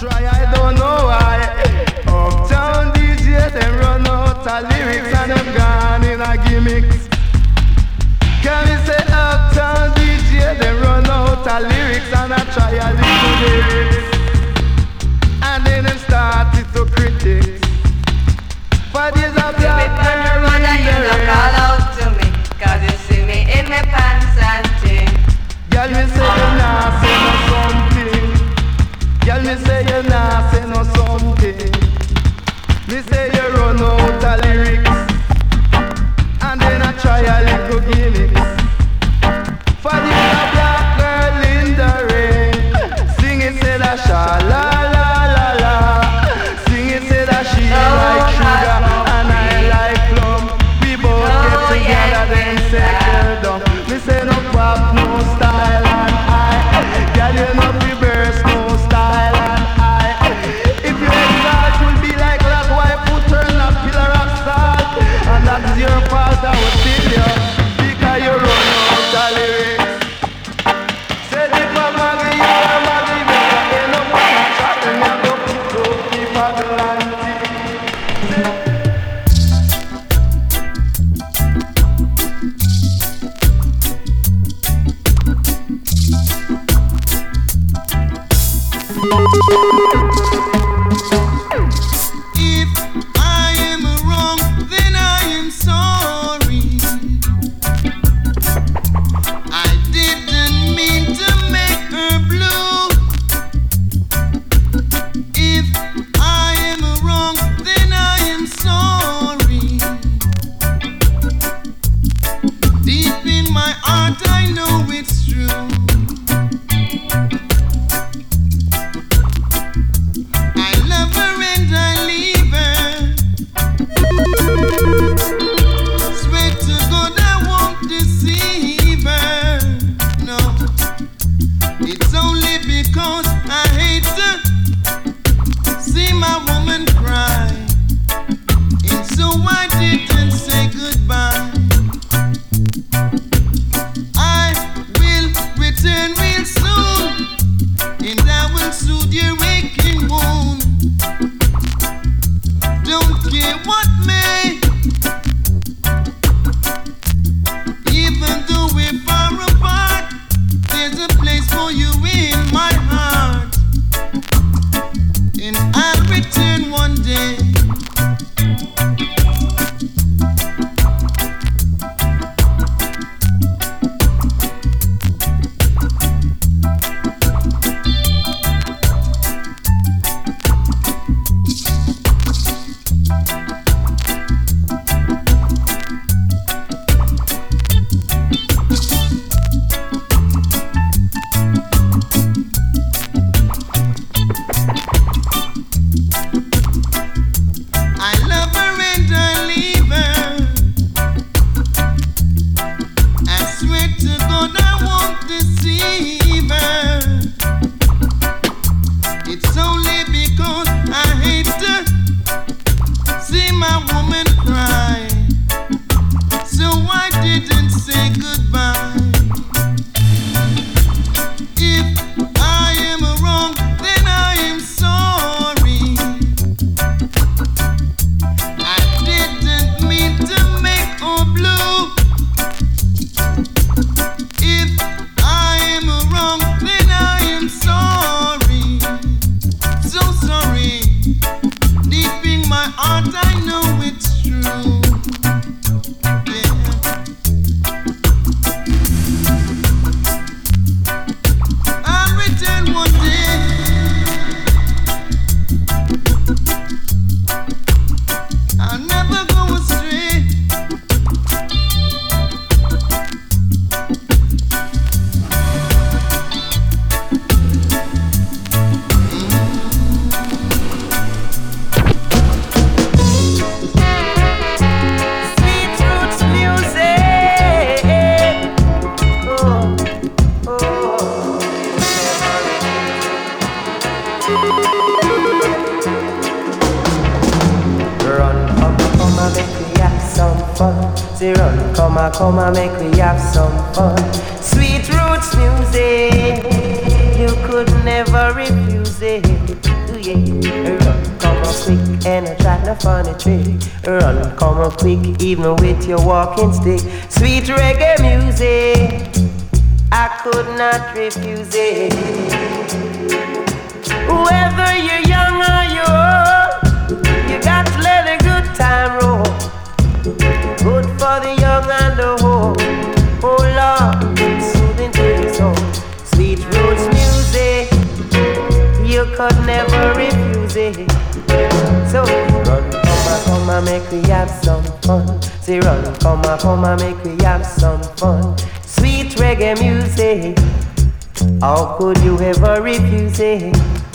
try, I don't know why. Uptown DJs, them run out of lyrics and them gone in a gimmicks. Can we say uptown DJs, them run out of lyrics and I try a little lyrics. And then they started to critic. For these are black and mother, you don't call out to me, cause you see me in my pants and thing. Girl, you say you nah, say no me say you're not. come and make we have some fun. Sweet reggae music, how could you ever refuse it?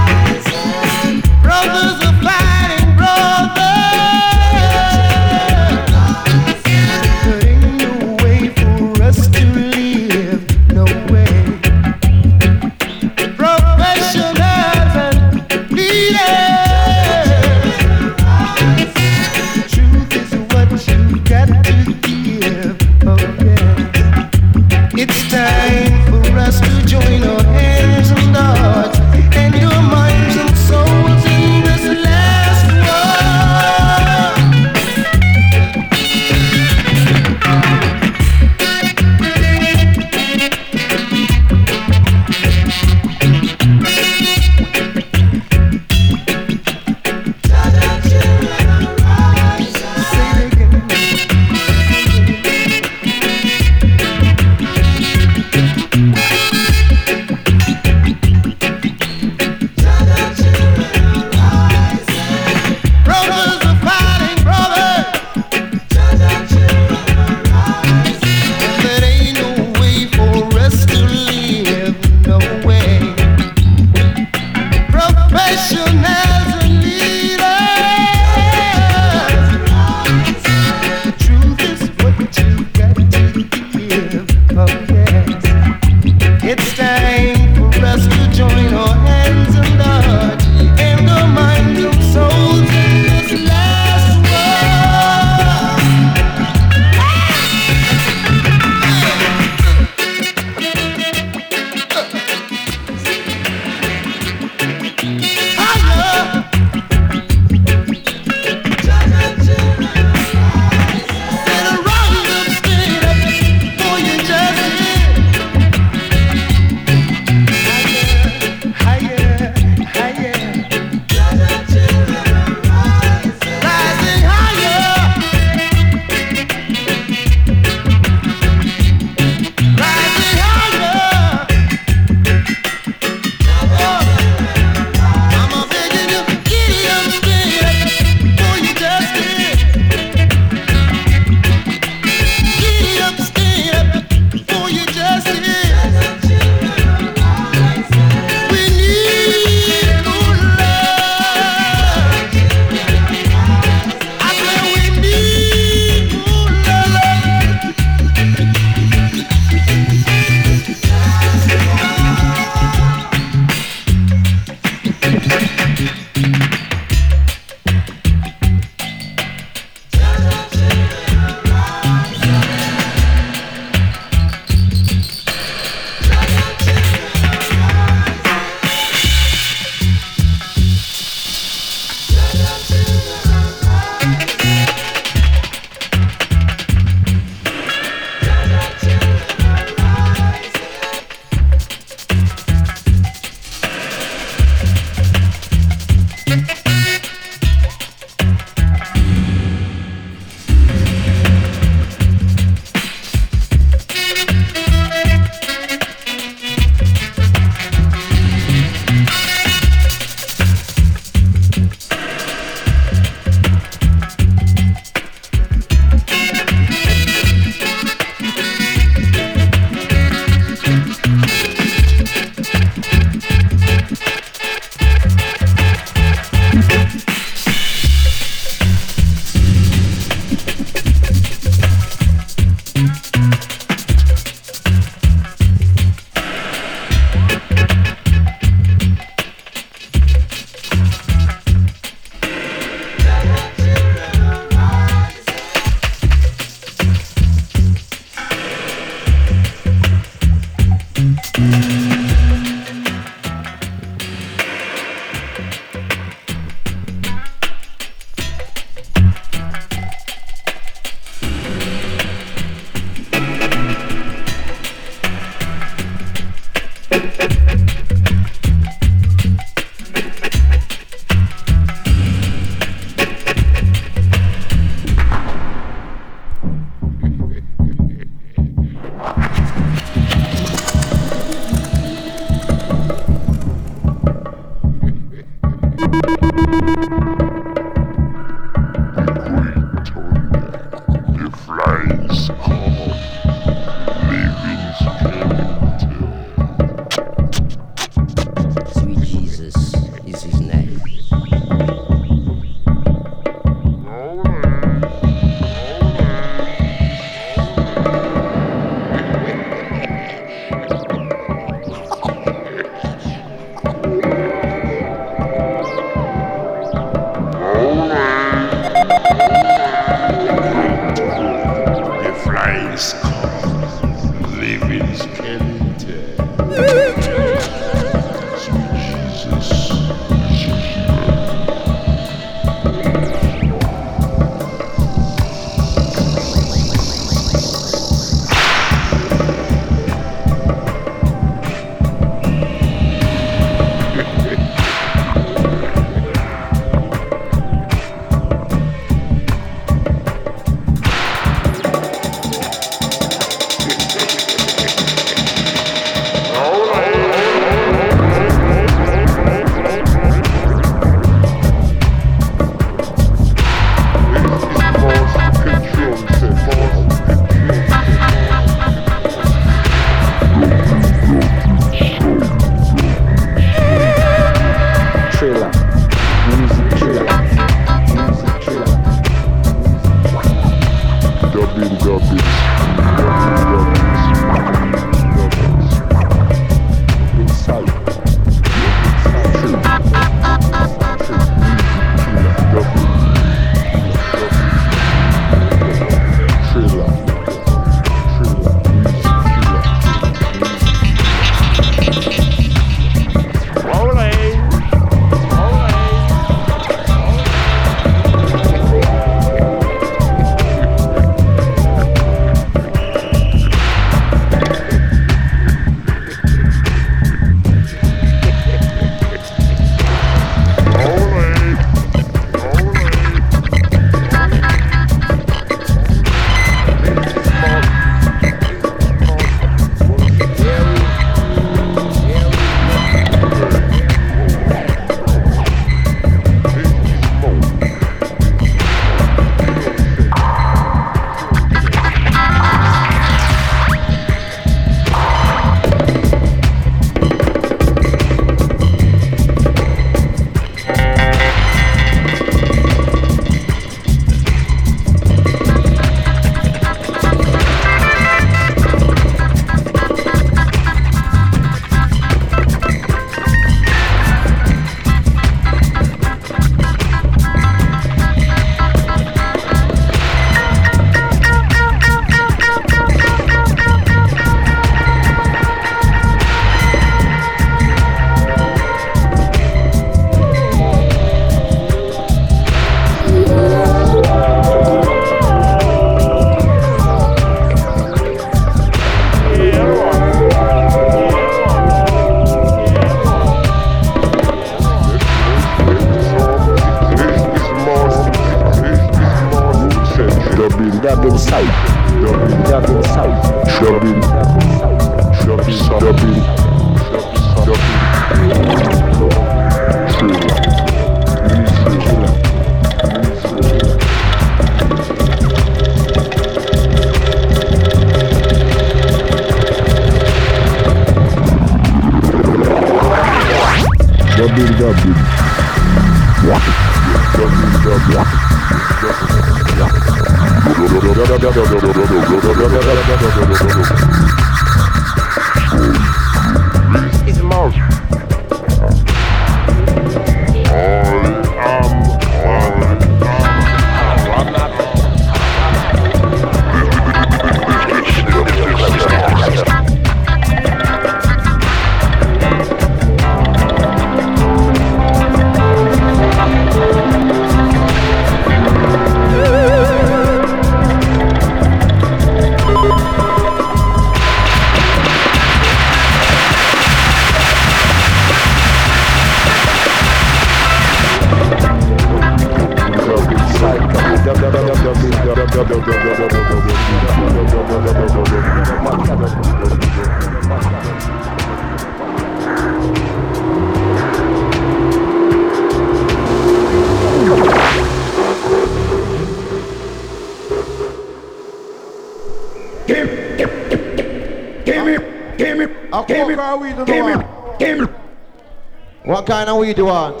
What kind of weed you want?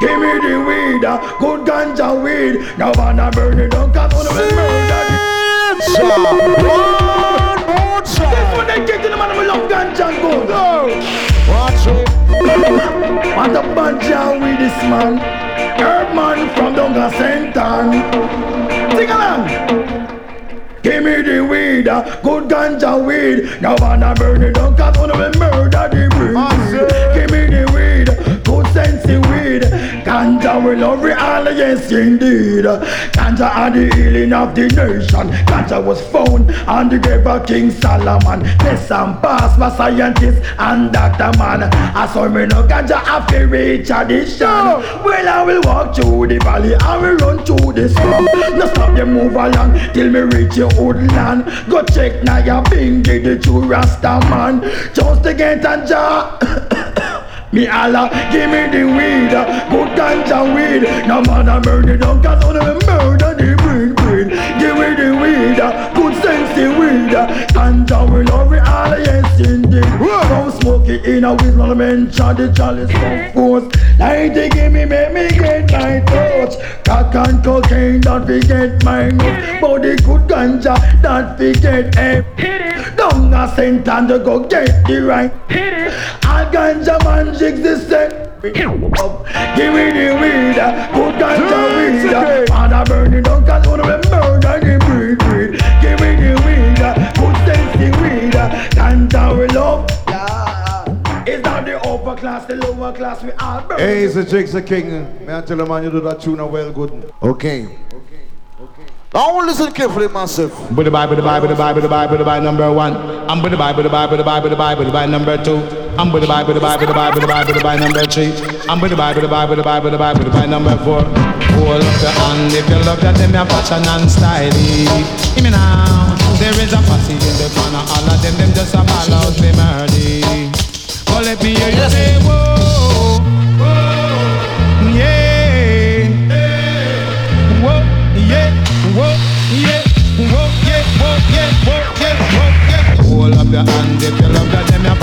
Give me the weed, uh, good ganja weed. Now wanna burn it down, cause wanna be murdered. One more time. That's what they get to the man who love ganja good. Watch it. What a banja weed this man. Herb man from Dunga Sentan. Sing along. Give me the weed, uh, good ganja weed. Now wanna burn it down, Ganja will love all, yes indeed. Ganja are the healing of the nation. Ganja was found on the grave of King Solomon. This and pass my scientist and doctor man. I saw me no ganja after reach addition. Well, I will walk through the valley, I will run through the swamp. No stop you move along till me reach your woodland. Go check now your bingy, the true Rasta man. Just to get a jar. Me Allah, give me the weed, uh, good ganja weed. No man burn it down, cause on the murder the breed, breed. Give me the weed, uh, good sense the weed. Ganja we love it all, indeed. Don't smoke it in a with no mention the chalice of force. Light it give me, make me get my touch. Crack and cocaine, don't forget my. But the good ganja, don't forget eh. Don't a cent and you go get the right. All ganja man jigs the set. Give me the weed, good ganja weed. Father burn it down, cause wanna be murder the class, the lower class, we all burn. Hey, it's the Jakes the King. May I tell you, man, you do that tune well good. Okay. Now listen carefully, massive. With the Bible, the Bible, the Bible, the Bible, the Bible number one. I'm with the Bible, the Bible, the Bible, the Bible, the Bible number two. I'm with the Bible, the Bible, the Bible, the Bible, the Bible number three. I'm with the Bible, the Bible, the Bible, the Bible, the Bible number four. Hold up your hand if you love that, them your fashion and style. Hear me now. There is a posse in the corner, all of them, them just a ball out me murder. Oh, let me hear you say, whoa, whoa, yeah. Whoa, yeah, whoa, yeah, whoa, yeah, whoa, yeah, whoa, yeah, whoa, yeah. Hold up your hand if you love that, them your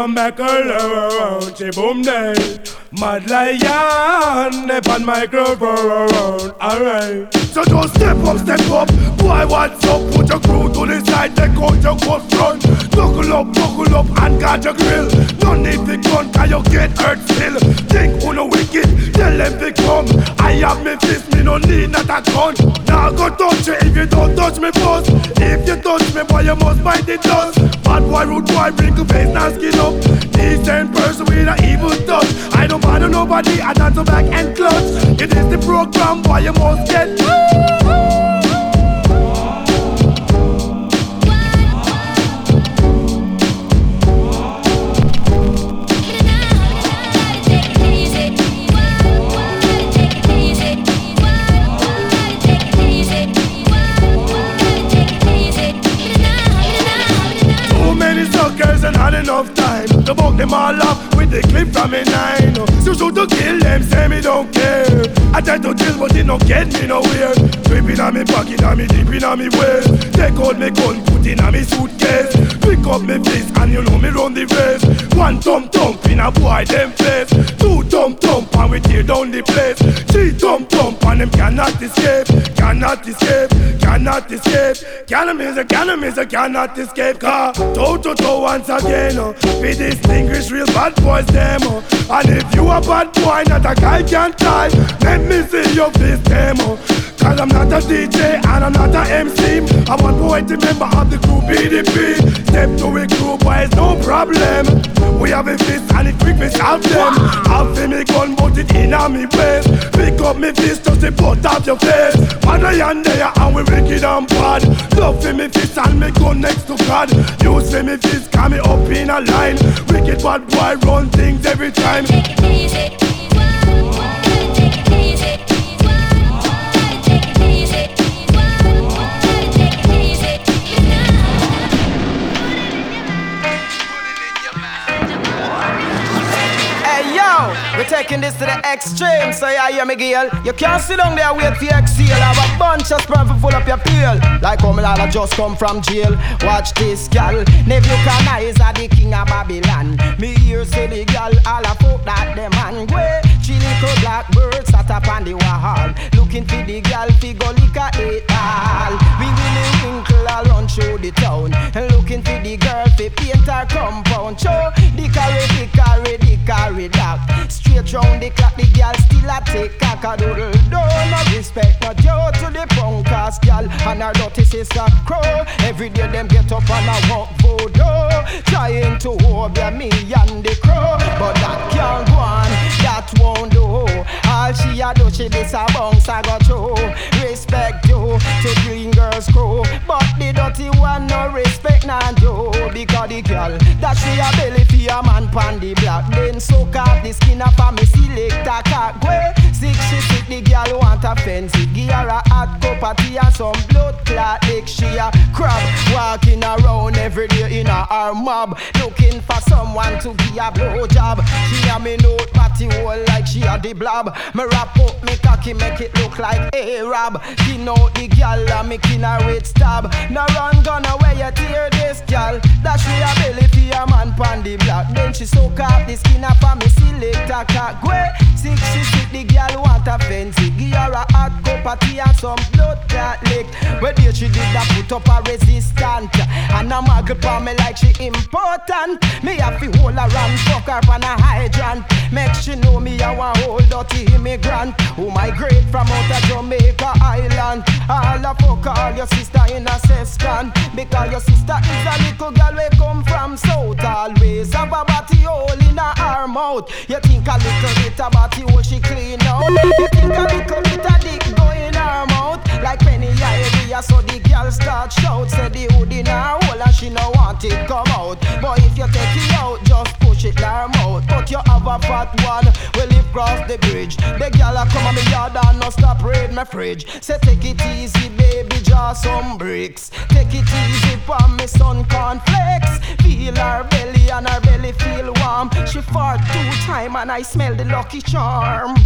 come back alone. Say boom day, mad lion, they on microphone. Boy, you must on me waist. Take out me gun, put in on me suitcase. Pick up me fist, and you know me run the race. One thump thump in a boy them face. Two thump thump, and we tear down the place. Three thump thump, and them cannot escape, cannot escape, cannot escape. Cannot miss a, cannot miss a, cannot escape. Car toe to toe once again. Oh. Be distinguished real bad boys them. Oh. And if you a bad boy, not a guy can tie. Let me see your face demo. Cause I'm not a DJ and I'm not a MC. I'm one boy member of the crew BDP. Step to a crew, boys, no problem. We have a fist and it quick me shout them. I'll feel me gun, but it in on me waist. Pick up me fist, just to put off your face. Man, I am there and we wicked and bad. Love for me fist and me gun next to God. You see me fist, come me up in a line. Wicked bad boy run things every time. Hey we're taking this to the extreme. So yeah, hear me, girl. You can't sit down there wait for exhale. Have a bunch of sperm to full up your peel. Like how me lala just come from jail. Watch this, gal. Nebuchadnezzar, the king of Babylon. Me hear say the gal all a fuck that the man. Way, she little blackbird sat up on the wall. Looking for the gal, fi go lick a eight ball. We will winkle all run through the town. Looking for the girl, fi paint her compound. Show the carry, the carry, the carry that. Straight round the clock, the girl still a take cock a doodle. Don't no respect, no due to the punk ass gal and her dirty sister crow. Every day them get up and a walk voodoo, trying to obey me and the crow, but that can't go on, that won't do. All she a do, she this a bounce a go through. Respect you to green girls crew, but the dirty one no respect none do because the girl that she a belly for a man pan the block. Then soak up the skin up and me select a cock. Way sick she sick the girl want a fancy. Her a hot cup of tea and some blood clot lick. She a crab walking around every day in a her mob, looking for someone to give a blow job. She a me note party hole like she a the blob. Me wrap up me cocky make it look like Arab. Skin out the girl and making her with stab. No run gun away you tear this girl. That she a belly for a man pan the block. Then she soak up the skin up and me select a cock. Way sick she sick the girl want a fancy. Give her a hot cup of tea and some blood clot lick. Where did she did that put up a resistant and a muggle for me like she important. Me have to hold her and fuck her on a hydrant. Make she know me a one whole dirty immigrant who migrate from out of Jamaica Island. All a fuck all your sister in a session because your sister is a little girl we come from south. Always have a body hole in her arm mouth. You think a little bit body hole she clean out. You think a little bit of dick her mouth like penny area. So the girl start shout say the hood in her hole and she no want it come out. But if you take it out, just push it in her mouth. But you have a fat one, we live cross the bridge. The girl a come on me yard and no stop raid my fridge. Say take it easy, baby, draw some bricks. Take it easy, for me son cornflakes. Feel her belly and her belly feel warm. She fart two time and I smell the lucky charm.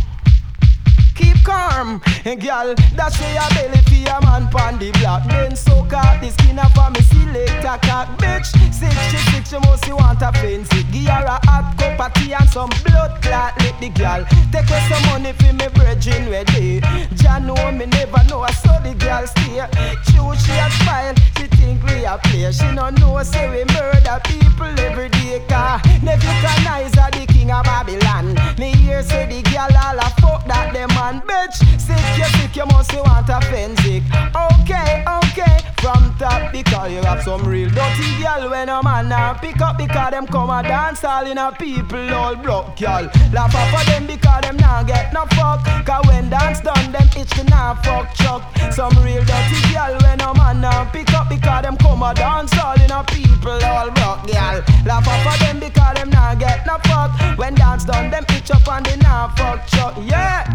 Keep calm. And girl, that's why your belly for your man pon the block. Then soak out the skin up for me selector cock. Bitch, six, six, you must you want a fancy. Give her a hot cup of tea and some blood clot. Let the girl take away some money for me virgin ready. Jah know me never know I saw the girl stay. True, she a smile. She think we a play. She no know say we murder people every day. Car Nebuchadnezzar the king of Babylon. Me hear say the girl all a fuck that them man. Bitch, sick you sick you must want a fensic. Okay, okay. From top because you have some real dirty girl when a man now pick up because them come a dance all in a people all block girl. Laugh up for them because them now get no fuck. Cause when dance done them itch to now fuck chuck. Some real dirty girl when a man now pick up because them come a dance all in a people all block girl. Laugh up for them because them now get no fuck. When dance done them itch up and they now fuck chuck. Yeah,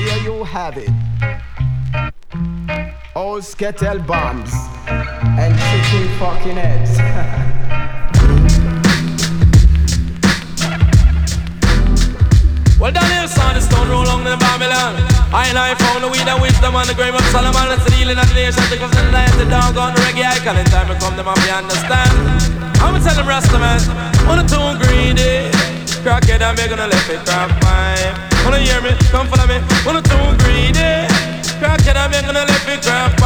here you have it. Old skettle bombs and chicken fucking heads. Well, Daniel son, the stone roll along in Babylon. I and I found the weed and wisdom and the grave of Solomon. It's the healing of the nation. The light, the dog on the reggae icon. In time to come, them up, you understand. I'ma tell them Rasta man, on the too greedy. Crackhead, I'm gonna let it crack pipe. Wanna hear me? Come follow me. On the too greedy. I'm gonna let it crack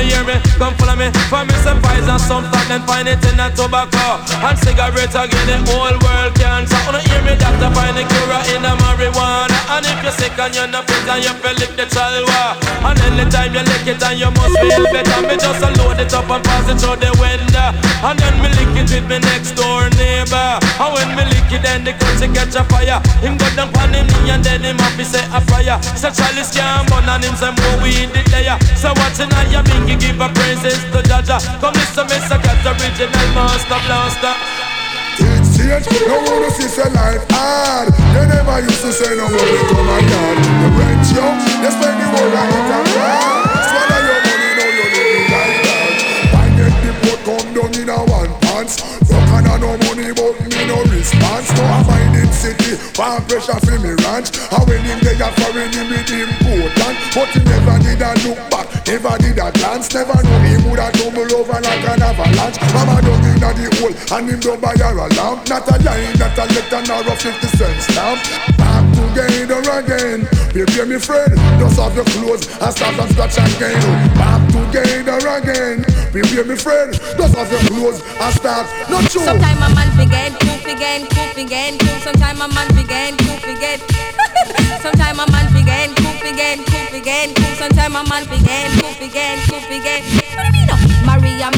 pipe. Hear me? Come follow me. Find me some pies and some fat, then find it in a tobacco. And cigarettes again, the whole world cancer. Wanna hear me? Doctor, find the cure in the marijuana. And if you're sick and you're not fit and you feel lick the chalwa. And anytime you lick it and you must feel better. Me just load it up and pass it through the window. And then me lick it with me next door neighbor. And when me lick it, then the country catch a fire. Him go down on him knee and then him have to say a fire. So Charlie can't burn and him say more weed it there. So watching how you bingy give a praises to Jaja. Come listen, Mr. Cat, original master blaster. It's change, no wanna see say life hard You never used to say no money come my yard The rent you, you spend the whole it Fuck and I no money but me no response. I find in city, far pressure for me ranch. And when him they a foreign him with important But he never did a look back, never did a glance. Never know him would a tumble over like an avalanche. Mama dug in the hole and him don't buy her a lamp. Not a line, not a letter, nor a 50 cent stamp. Back together again, baby me friend? Just have your clothes and start from scratch again. Back together again, baby me friend Just have your clothes and start, not true Sometimes a man forget, again, coop again, coop. Sometimes a man forget, coop again. Sometimes a man forget, again, coop again, coop. Sometimes a man forget, coop again. What do you mean?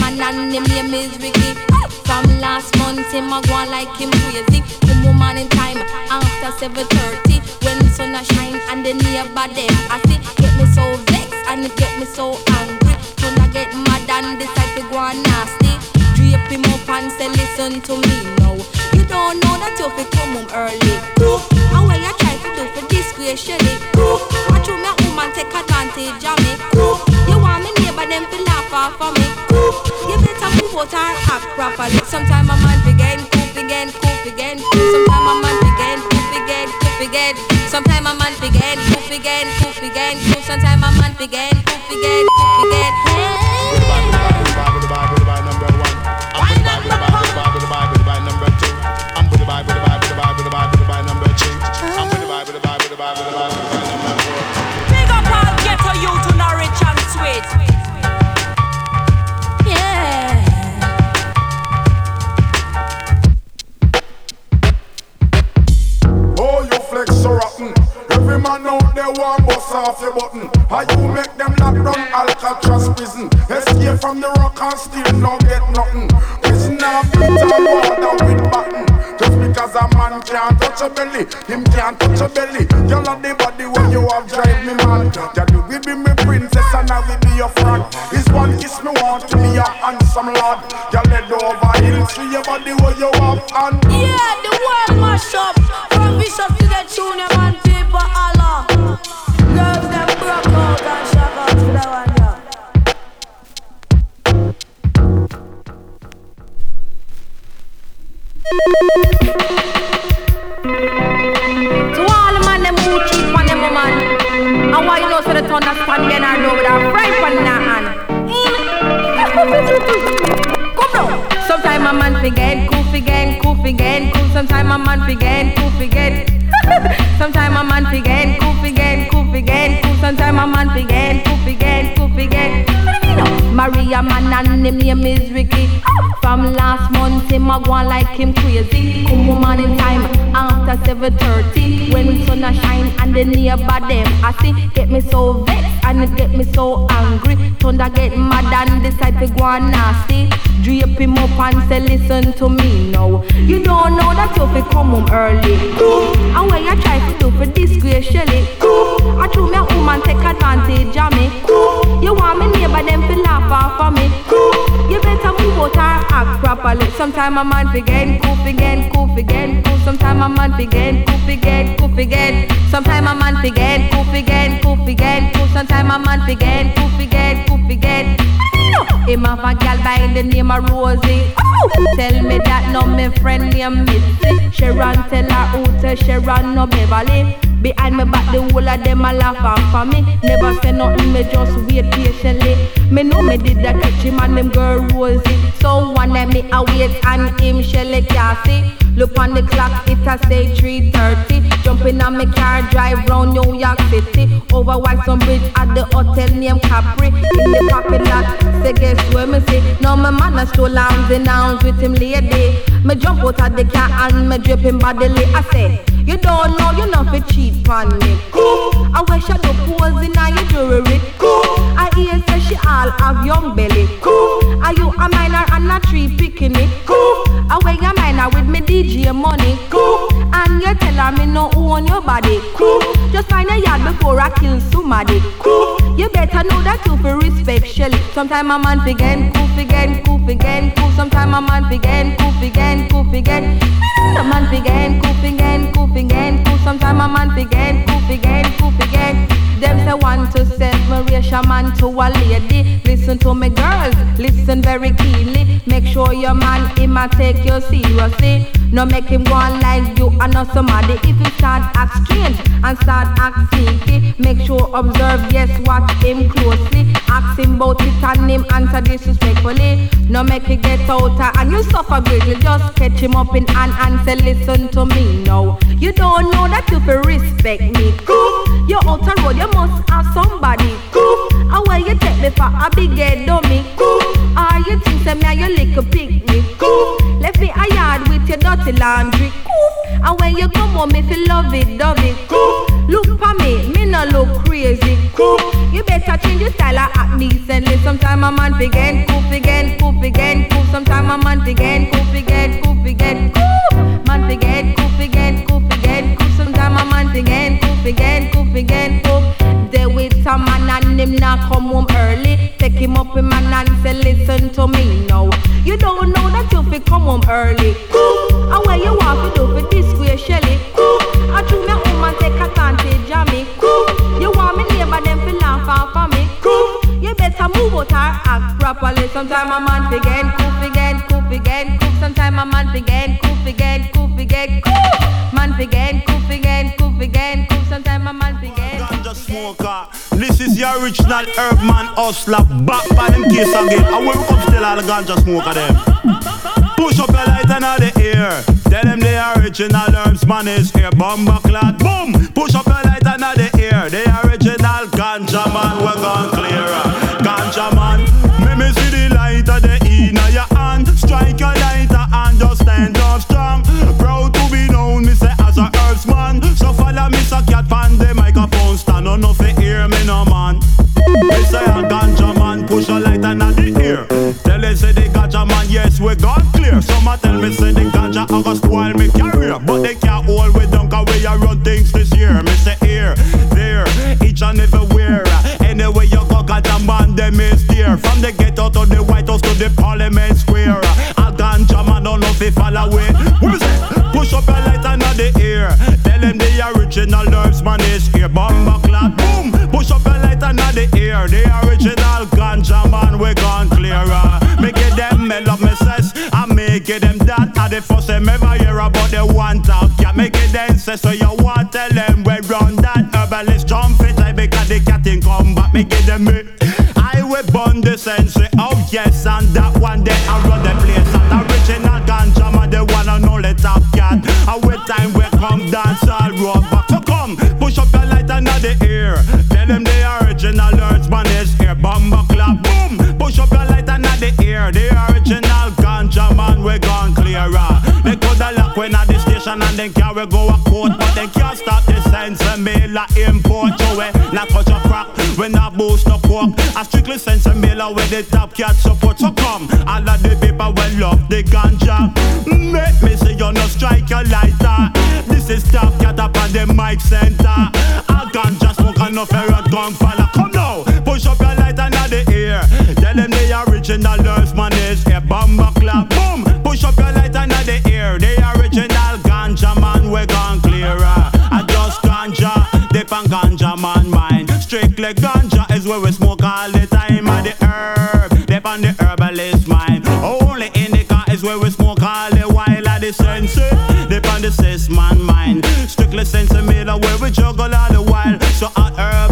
man and him is Ricky. Oh, from last month him a go like him crazy. Come woman in time after 7:30 when the sun a shine and the neighbor them I see get me so vexed and it get me so angry. When I get mad and decide to go on nasty. Drape him up and say listen to me now. You don't know that you fi come home early. And what you try to do for disgrace Shelly watch you my woman take advantage of me. You want me neighbor them to laugh off of me. You better move out and act properly. Sometime a man begin, coop again, coop again. Sometime a man begin, coop again, coop again. Sometime a man begin, coop again, coop again coop. Sometime a man begin, coop again, coop again. Hey Big Man out there want bust off your button. How you make them lock down Alcatraz prison? Escape from the rock and still not get nothing. Prisoner beat and border with button. Just because a man can't touch a belly, him can't touch a belly. You love the body when you have drive me mad. That you will be my princess and I will be your friend. This one kiss me want to be a handsome lad. You led over hill, see your body where you have and Yeah, the world mash up. From Bishop to the tune, man, people Allah. To all the man who cheat on woman And why you then I know with a hand. Come now. Sometime a man forget, cool forget, cool forget, cool. Sometime a man forget, cool forget. Sometime a man a man. Maria man and him name is Ricky. From last month him a go like him crazy. Come woman in time after 7:30 when the sun a shine and the neighbor them I see get me so vexed and it get me so angry. Thunder get mad and decide to go on nasty. Drape him up and say listen to me now. You don't know that you fi come home early. And when you try to do for disgrace Shelly. I true me a woman take advantage of me. You want me neighbor them fi laugh off of me. You better move out and act properly. Sometime a man forget, goof again, goof again, goof. Sometime a man forget, goof again, goof again. Sometime a man forget, goof again, goof again, goof. Sometime a man forget, goof again, goof again. Him have a gal by the name of Rosie. Tell me that no me friend named Mitzi. Sharon tell her who to Sharon no Beverly. Behind me back the whole of them a laugh off for me. Never say nothing, me just wait patiently. Me know me did that catch him and them girl Rosie. So one day me a wait and him Shelly Cassie. Look on the clock, it a say 3.30 Jumping on me car, drive round New York City. Over Whitestone Bridge at the hotel named Capri. In the parking lot, say guess where me see? Now my man a stroll arms in arms with him lady. Me jump out of the car and me drip him bodily. I say, you don't know you not fi cheat on me. Cool, I wish I do pose in your jewelry. Cool, I hear say she all have young belly. Cool, are you a minor and a tree picking it? Cool, I wear your minor with me DJ money Cool, and you tell her me no own your body Cool, just find a yard before I kill somebody Cool, you better know that you fi respect Shelly Sometime a man forget, cool forget, cool forget, cool Sometime a man forget, cool forget, cool forget A man forget, cool forget, cool forget, cool Sometime a man forget, cool forget, cool forget Them say one to separation man to a lady. Listen to me girls, listen very keenly. Make sure your man him a take you seriously. No make him go on like you are not somebody. If you start act strange and start act sneaky Make sure observe, yes, watch him closely. Ask him about it and him answer disrespectfully. No make he get out and you suffer greatly. Just catch him up in hand and say listen to me now. You don't know that you respect me. Cool, you out a road. You must have somebody Cool, and where you take me for a big head dummy Cool, or you think say me a your little picnic Cool, left me a yard with your dirty laundry Cool, and when you come home me feel love it, love it Cool, look for me, me no look crazy Cool, you better change your style and act decently Sometime a man forget, cool forget, cool forget, cool Sometime a man forget, cool forget, cool forget, cool Man forget, cool forget, cool forget, cool Sometime a man forget, cool forget, cool forget, cool They with a man and him not come home early. Take him up in man and say listen to me now. You don't know that you fi come home early. Cool, and where you want to do for this way Shelly? Cool, I do me woman take advantage of me. Cool, you want me neighbor them fi laugh off of me. Cool, you better move out or act properly. Sometime a man forget, cool forget, cool forget, cool Sometime a man forget, cool forget, cool forget, cool Man forget, cool forget, cool forget, cool smoker. This is your original herb man hustler. Back by them case again. I will come still all the ganja smoker them. Push up your light and the air. Tell them the original herbs man is here. Bomba clad. Boom. Push up your light and the air. The original ganja man. We're gone clearer. Ganja man. Me we gone clear. Some a tell me say the ganja a go spoil me career, but they can't hold we down 'cause we a run things this year. Me say here, there, each and everywhere. Anyway you go ganja man them is there. From the ghetto to the White House to the Parliament Square. A ganja man don't know fi follow it. What is it? Push up your light and the ear. Tell them the original herbs man is here. Bomba clap, boom. Push up your light and the ear. The original ganja man we gone clearer. Make it them me I make them that. I the first them ever hear about the one talk. Yeah, make it dance so you want tell them we run that herbalist jump it. I because the cat in come me give them me. I will burn the sense, oh yes, and that one day I run the place. And original ganja man, the one and only top cat. And with time we come dance all back. So come, push up your light under the ear. Tell them the original man is here. Bomba clap, boom. Push up your light under the ear. The original man, we gone clearer. Uh. They coulda lock when at the station and then carry go a court, but they can't stop the sense and mail a import. So we not touch a crack, when not boost no pork. I strictly sense and mail with the top cat support. So come, all of the people will love the ganja. Make me say you no strike a lighter. This is top cat up on the mic center. A ganja smoke enough for a gun fella. Come now, push up your light under the ear. Tell them the original nurse man is bomba clap. Boom, push up your light under the ear. The original ganja man, we gone clearer. I just ganja, dip on ganja man mind. Strictly ganja is where we smoke all the time. And the herb, dip on the herbalist mind. Only indica is where we smoke all the while. At the sense, eh, dip on the cis man mind. Strictly sense made where we juggle all the while. So at with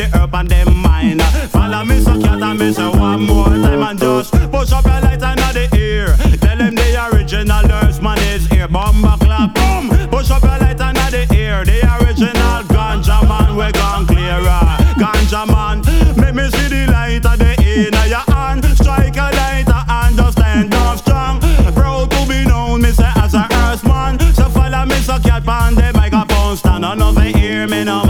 the herb and them mind. Follow me, so cat and me, so one more time and just push up your light under the ear. Tell them the original nurse man is here. Bomba clap, boom. Push up your light under the ear. The original ganja man, we gone clearer. Ganja man, make me see the light of the inner your hand. Strike a light and just stand up strong. Proud to be known, me say as a earth man. So follow me, so cat on the microphone stand. They hear me no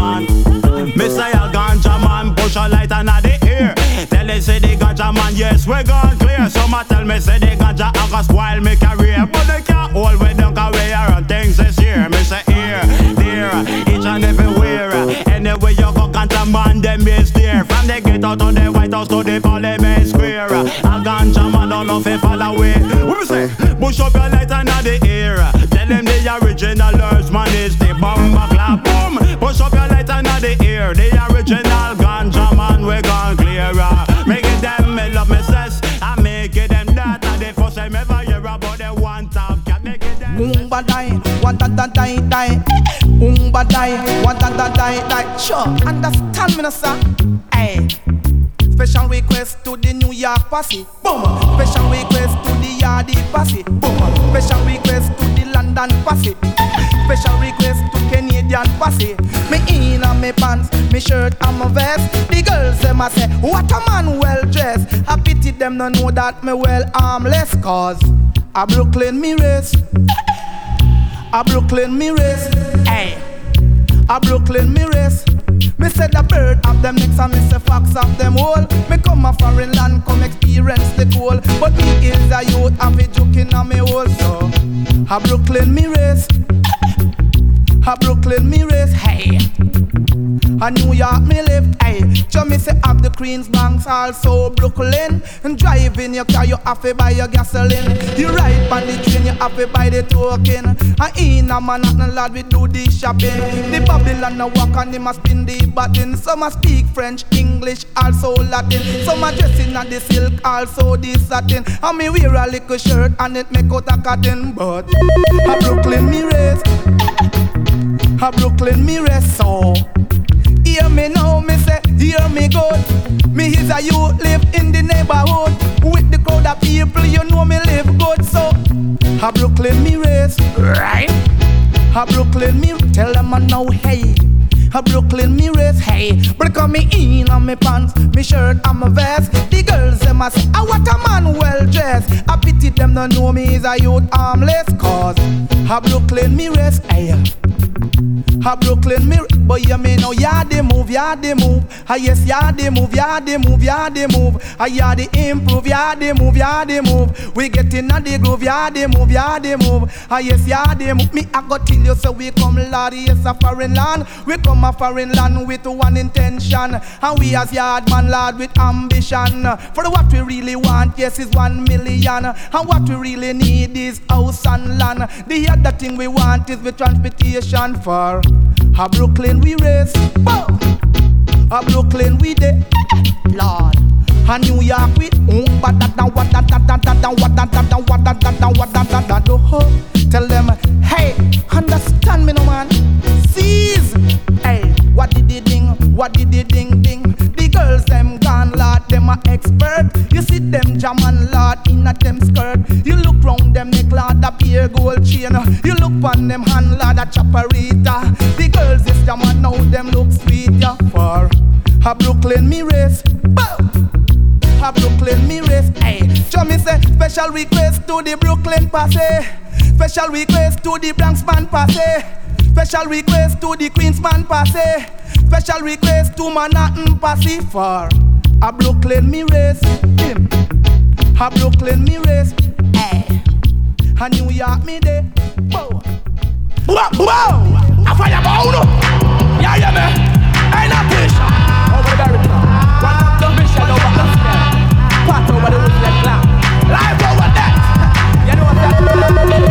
man, push a light the ear. Tell they say the ganja man, yes we gone clear. Some a tell me say the ganja a go spoil me career, but they can't hold me down 'cause we are on things this year. Me say here, there, each and everywhere. Anyway you go ganja man, them is there. From the ghetto to the White House to the Parliament Square. A ganja man don't know follow it. What me say? Push up your light under the ear. Tell them the original man is the bomba clap. Boom! Push up your light and under the ear. The original Make it die, one da da die die. Umba die, one da da die die. Sure, understand me, no sir. Hey. Special request to the New York posse. Boom. Special request to the Yardi posse. Boom. Special request to the London posse. Special request to Canadian posse. Me in and me pants, me shirt and my vest. The girls them a say, what a man well dressed. I pity them no know that me well armless cause a Brooklyn me race. A Brooklyn me race. Hey. A Brooklyn me race. Me say the bird of them necks and me say fox of them all. Me come a foreign land, come experience the cold. But me is a youth, I be joking on me hole. So a Brooklyn me race. A Brooklyn me race. Hey. A New York me live, hey. Say have the Queens banks also Brooklyn. And driving your car, you have to buy your gasoline. You ride on the train, you have to buy the token. And in a Manhattan lad, we do the shopping. The Babylon a walk and them a spin the button. Some a speak French, English, also Latin. Some a dressing on the silk, also the satin. And me wear a little shirt and it make out a cotton. But a Brooklyn me race. A Brooklyn me race so. Hear me now, me say, hear me good. Me is a youth, live in the neighborhood. With the crowd of people, you know me live good. So, a Brooklyn me race, right? A Brooklyn me, tell them I know, hey. A Brooklyn me race, hey. Break on me in on me pants, me shirt and my vest. The girls them a say, ah, what a man well dressed. I pity them don't know me is a youth armless cause. A Brooklyn me race, hey. A Brooklyn me, but you me know yeah they move, yeah they move. Ah yes, yeah they move, yeah they move, yeah they move. Ah yeah they improve, yeah they move, yeah they move. We get in the groove, yeah they move, yeah they move. Ah yes, yeah they move. Me I go tell you so we come lad, yes a foreign land. We come a foreign land with one intention, and we as yard man lad with ambition. For what we really want, yes is one million, and what we really need is house and land. The other thing we want is the transportation for. A Brooklyn we race, a Brooklyn we de, Lord. A New York we, um, ba da da wa da da da da da wa da da da wa da da da wa da da da do. Tell them, hey, understand me no man. Seize, what did the ding? What did the ding ding? The girls them gone, lot them a expert. You see them jam and lot in a them skirt. You look round them neck, lad, a pure gold chain. You look on them hand, lot a chaparita. The girls is jam and now them look sweet, yeah. For a Brooklyn me race, bow. A Brooklyn me race, hey. me say special request to the Brooklyn passe. Special request to the Bronx man passe. Special request to the Queensman Passe. Special request to Manhattan Passe for a Brooklyn me race. Him. A Brooklyn me race. Hey. A New York me day. Bow. Bow. Bow. A fire bow no. Yeah, yeah, man. Ain't a fish. Over the barricade. One of the over the sky. Part over the woodland cloud. Life over that. You know what that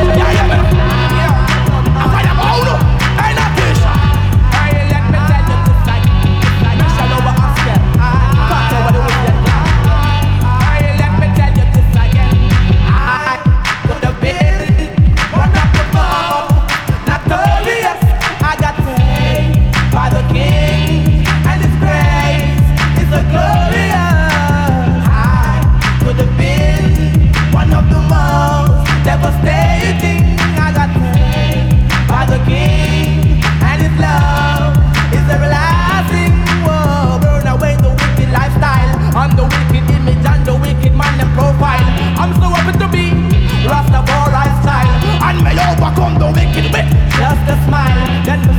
don't make it wet. Just a smile, then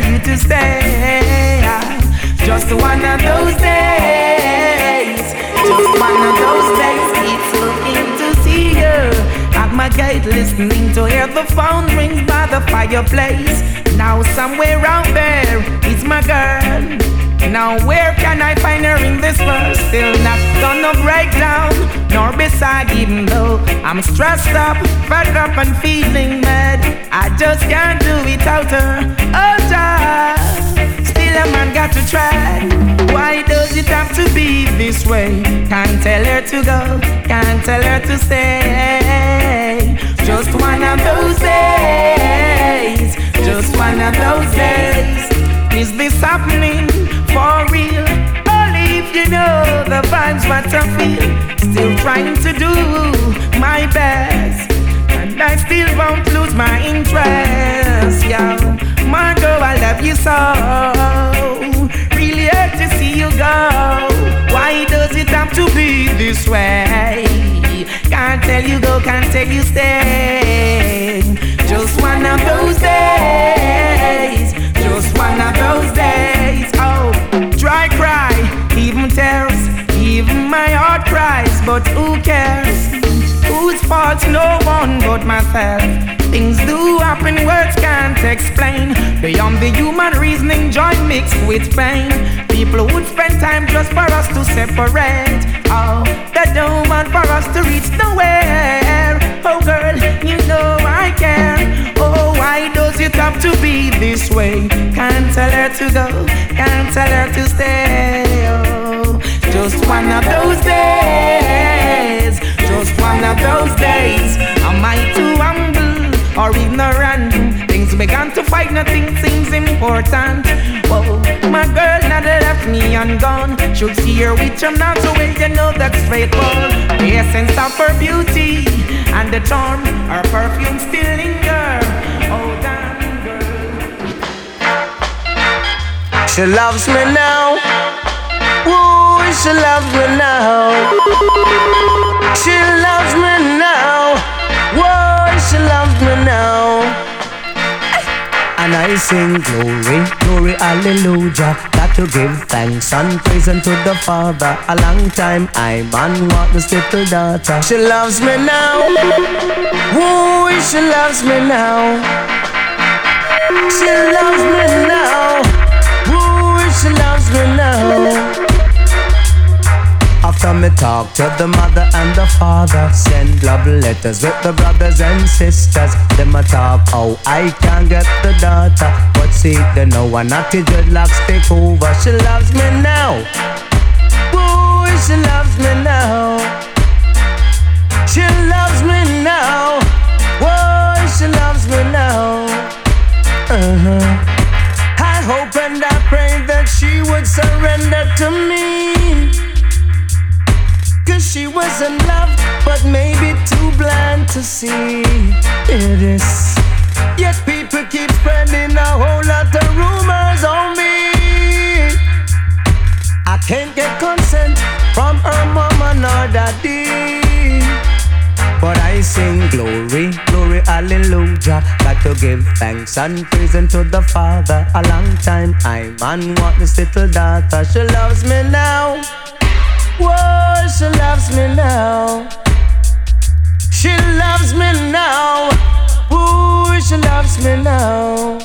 tell you to stay. Just one of those days, just one of those days. It's looking to see you at my gate, listening to hear the phone rings by the fireplace. Now somewhere out there is my girl. Now where can I find her in this world? Still not gonna break down, nor beside, even though I'm stressed up, fed up and feeling mad. I just can't do without her. Oh. Still a man got to try. Why does it have to be this way? Can't tell her to go, can't tell her to stay. Just one of those days, just one of those days. Is this happening for real? Only if you know the vibes what I feel. Still trying to do my best. I still won't lose my interest, yo. Marco, I love you so. Really hurt to see you go. Why does it have to be this way? Can't tell you go, can't tell you stay. Just one of those days. Just one of those days. Oh, dry cry, even tears, even my heart cries, but who cares? Whose fault? No one but myself. Things do happen, words can't explain. Beyond the human reasoning, joy mixed with pain. People would spend time just for us to separate. Oh, they don't want for us to reach nowhere. Oh, girl, you know I care. Oh, why does it have to be this way? Can't tell her to go, can't tell her to stay. Oh, just one of those days, of those days. Am I too humble or ignorant? Things began to fight, nothing seems important. Whoa, my girl now left me and gone. Should see her with you now, so well you know that's straightforward. The essence of her beauty and the charm, her perfume still linger. Oh damn girl. She loves me now. Ooh, she loves me now. She loves me now. Whoa, she loves me now. And I sing glory, glory, hallelujah. Got to give thanks and praise unto the Father. A long time I man want this little daughter. She loves me now. Ooh, she loves me now. She loves me now. Ooh, she loves me now. After me talk to the mother and the father, send love letters with the brothers and sisters. Them a talk how I can't get the daughter, but see they know I naughty dreadlocks take over. She loves me now, ooh, she loves me now. She loves me now, whoa, she loves me now. Uh-huh. I hope and I pray that she would surrender to me. Cause she was in love, but maybe too blind to see it is. Yet people keep spreading a whole lot of rumors on me. I can't get consent from her mama nor daddy. But I sing glory, glory, hallelujah. Got to give thanks and praise unto the Father. A long time I man want this little daughter. She loves me now. Whoa, she loves me now. She loves me now. Ooh, she loves me now.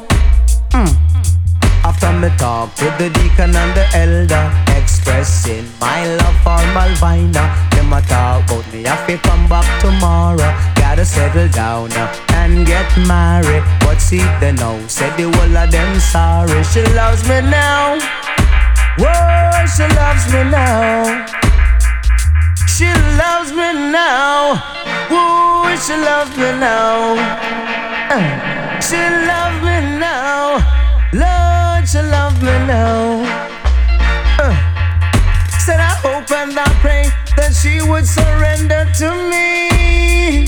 Mm. After me talk to the deacon and the elder, expressing my love for Malvina. Them a talk about me, I fi come back tomorrow. gotta settle down and get married. But see, they know, said the whole of them sorry. She loves me now. Whoa, she loves me now. She loves me now. Whoa, she loves me now. Uh, she loves me now. Lord, she loves me now. Uh, said I hope and I pray that she would surrender to me.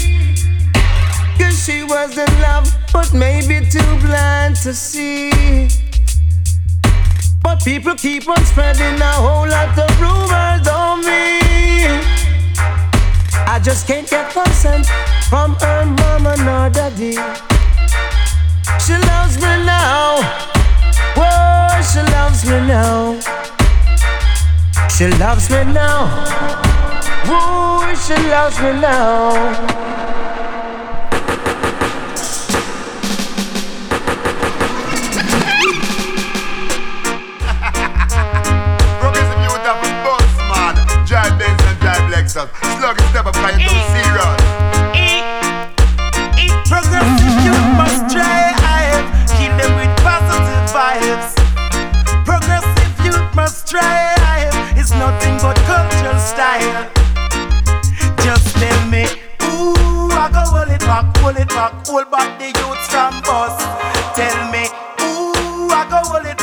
Cause she was in love, but maybe too blind to see. But people keep on spreading a whole lot of rumors on me. I just can't get consent from her mama nor daddy. She loves me now. Whoa, she loves me now. She loves me now. Whoa, she loves me now. Lexus. Slugging step up, cause you're serious. Eh, eh, progressive youth must strive. Keep them with positive vibes. Progressive youth must strive. It's nothing but cultural style. Just tell me, ooh, I go hold it back, hold it back, hold back the youths from bus. Tell me,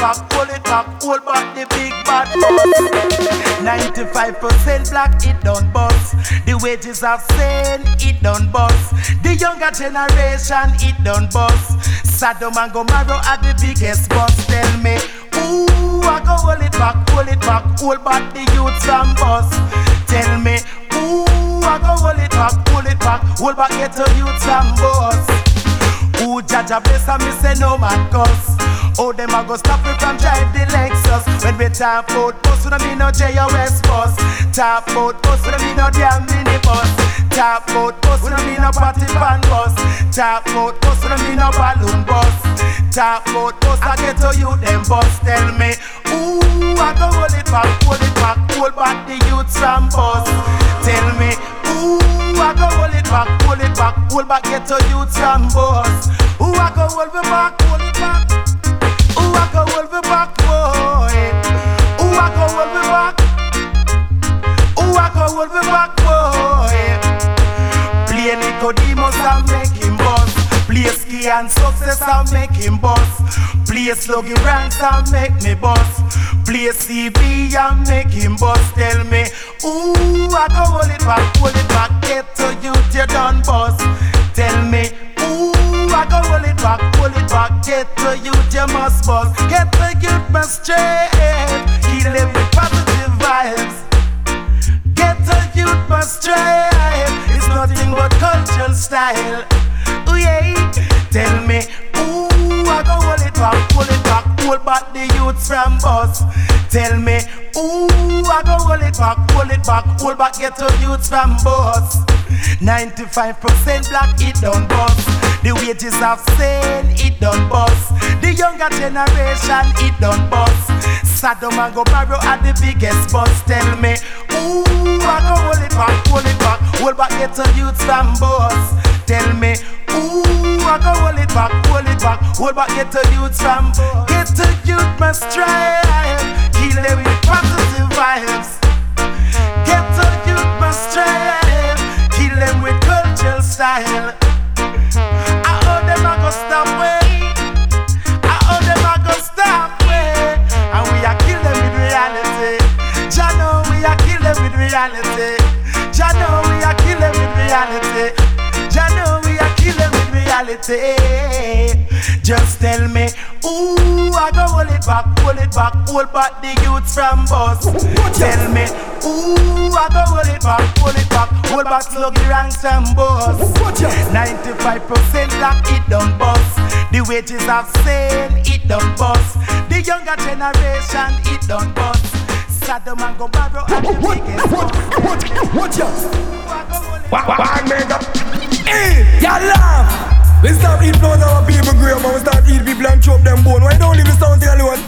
back, hold it back, hold back the big bad bus. 95% black, it don't bust. The wages are same, it don't bust. The younger generation, it don't bust. Sodom and Gomorrah are the biggest bust. Tell me, ooh, I go hold it back, hold it back, hold back the youths from bust. Tell me, ooh, I go hold it back, hold it back, hold back get to youths from bust. Ooh, Jaja bless and me say no man cuss. Oh, them a go stop me from drive the Lexus. When we talk about bus, we don't no JOS bus. Talk about bus, we don't no damn minibus. Talk about bus, we don't no party van bus. Talk about bus, we don't no balloon bus. Talk about bus, I get to you them bus. Tell me, ooh, I go hold it back, hold it back, hold back the youths from bus. Tell me, ooh, I go hold it back, hold it back, hold back get to youths from bus. Ooh, I go hold it back, hold it back. Ooh, I go hold me back, boy. Ooh, I go hold me back. Ooh, I go hold me back, boy. Play Nicodemus and make him bust. Play ski and success and make him bust. Play sluggy ranks and make me bust. Play CV and make him bust. Tell me, ooh, I go hold it back, hold it back. Get to you, you done bust. Tell me, ooh, I go hold it back, hold it back. Get to you, you must bust. Get the youth must straight. Kill them with positive vibes. Get the youth must strive. It's nothing but cultural style. Back the youths from bus. Tell me, ooh, I go hold it back, hold it back, hold back get to youths from bus. 95% black, it don't bust. The wages of sin, it don't bust. The younger generation, it don't bust. Sodom and Gomorrah are the biggest bust. Tell me, ooh, I go hold it back, hold it back, hold back get to youths from bus. Tell me, ooh, I go hold it back, hold it back, hold back get to youths from. Get to youth must strive, kill them with positive vibes. Get to youth must strive, kill them with cultural style. I owe them I go stop way. I owe them I go stop way. And we are kill them with reality. Jah know we are kill them with reality. Jah know we are kill them with reality. Jah know reality. Just tell me, ooh, I go hold it back, hold it back, hold back the youths from bus. Tell me, ooh, I go hold it back, hold it back, hold back sluggy ranks from bus. 95% black, it don't bust. The wages of sin, it don't bust. The younger generation, it don't bust. Sodom and Gomorrah are the biggest bust. Watch out. One mega. Hey, y'all laugh. We start eat blood our people grave and we start eat people and chop them bone. Why don't leave the sound alone?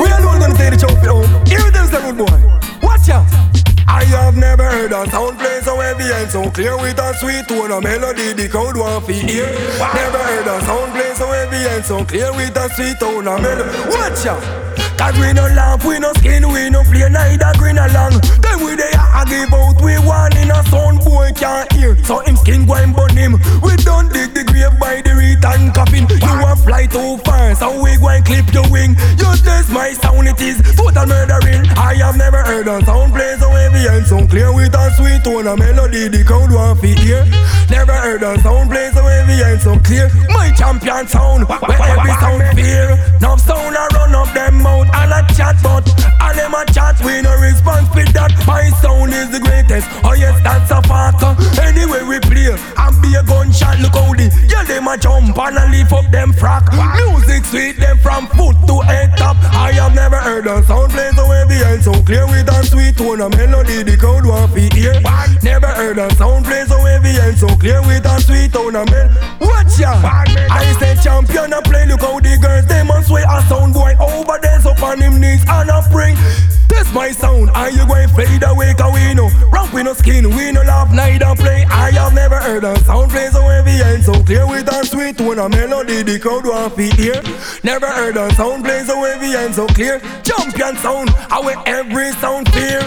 We alone gonna take the chop home. Here it is, the good boy. Watch out. I have never heard a sound play so heavy and so clear with a sweet tone, a melody the crowd want to hear. Never heard a sound play so heavy and so clear with a sweet tone, a melody. Watch out. Cause we no laugh, we no skin, we no play neither green along. Then we there I give out, we one in a sound boy can't hear. So him skin go and burn him. We don't dig the grave by the return coffin. You want fly too far, so we go and clip your wing. You test my sound, it is total murdering. I have never heard a sound play so heavy and so clear with a sweet tone, a melody the crowd want to hear. Never heard a sound play so heavy and so clear. My champion sound, where every sound fear. Now sound I run up them mouth and a chat, but all them a chat, we no response with that. My sound is the greatest. Oh yes, that's a fact. Anyway we play and be a gunshot. Look how the yeah them a jump and a lift up them frack. Music sweet them from foot to head top. I have never heard a sound play so heavy and so clear with a sweet tone, a melody the crowd want to hear. Never heard a sound play so heavy and so clear with a sweet tone, a mel. Watch ya. I say champion a play. Look how the girls them a sway a sound boy over there so on him knees and a spring. This my sound, are you going fade away? Cause we know, ramp we no skin, we no laugh, neither play. I have never heard a sound play so heavy and so clear with a sweet tone, a melody the crowd want to hear. Never heard a sound play so heavy and so clear. Champion sound, I wear every sound fear.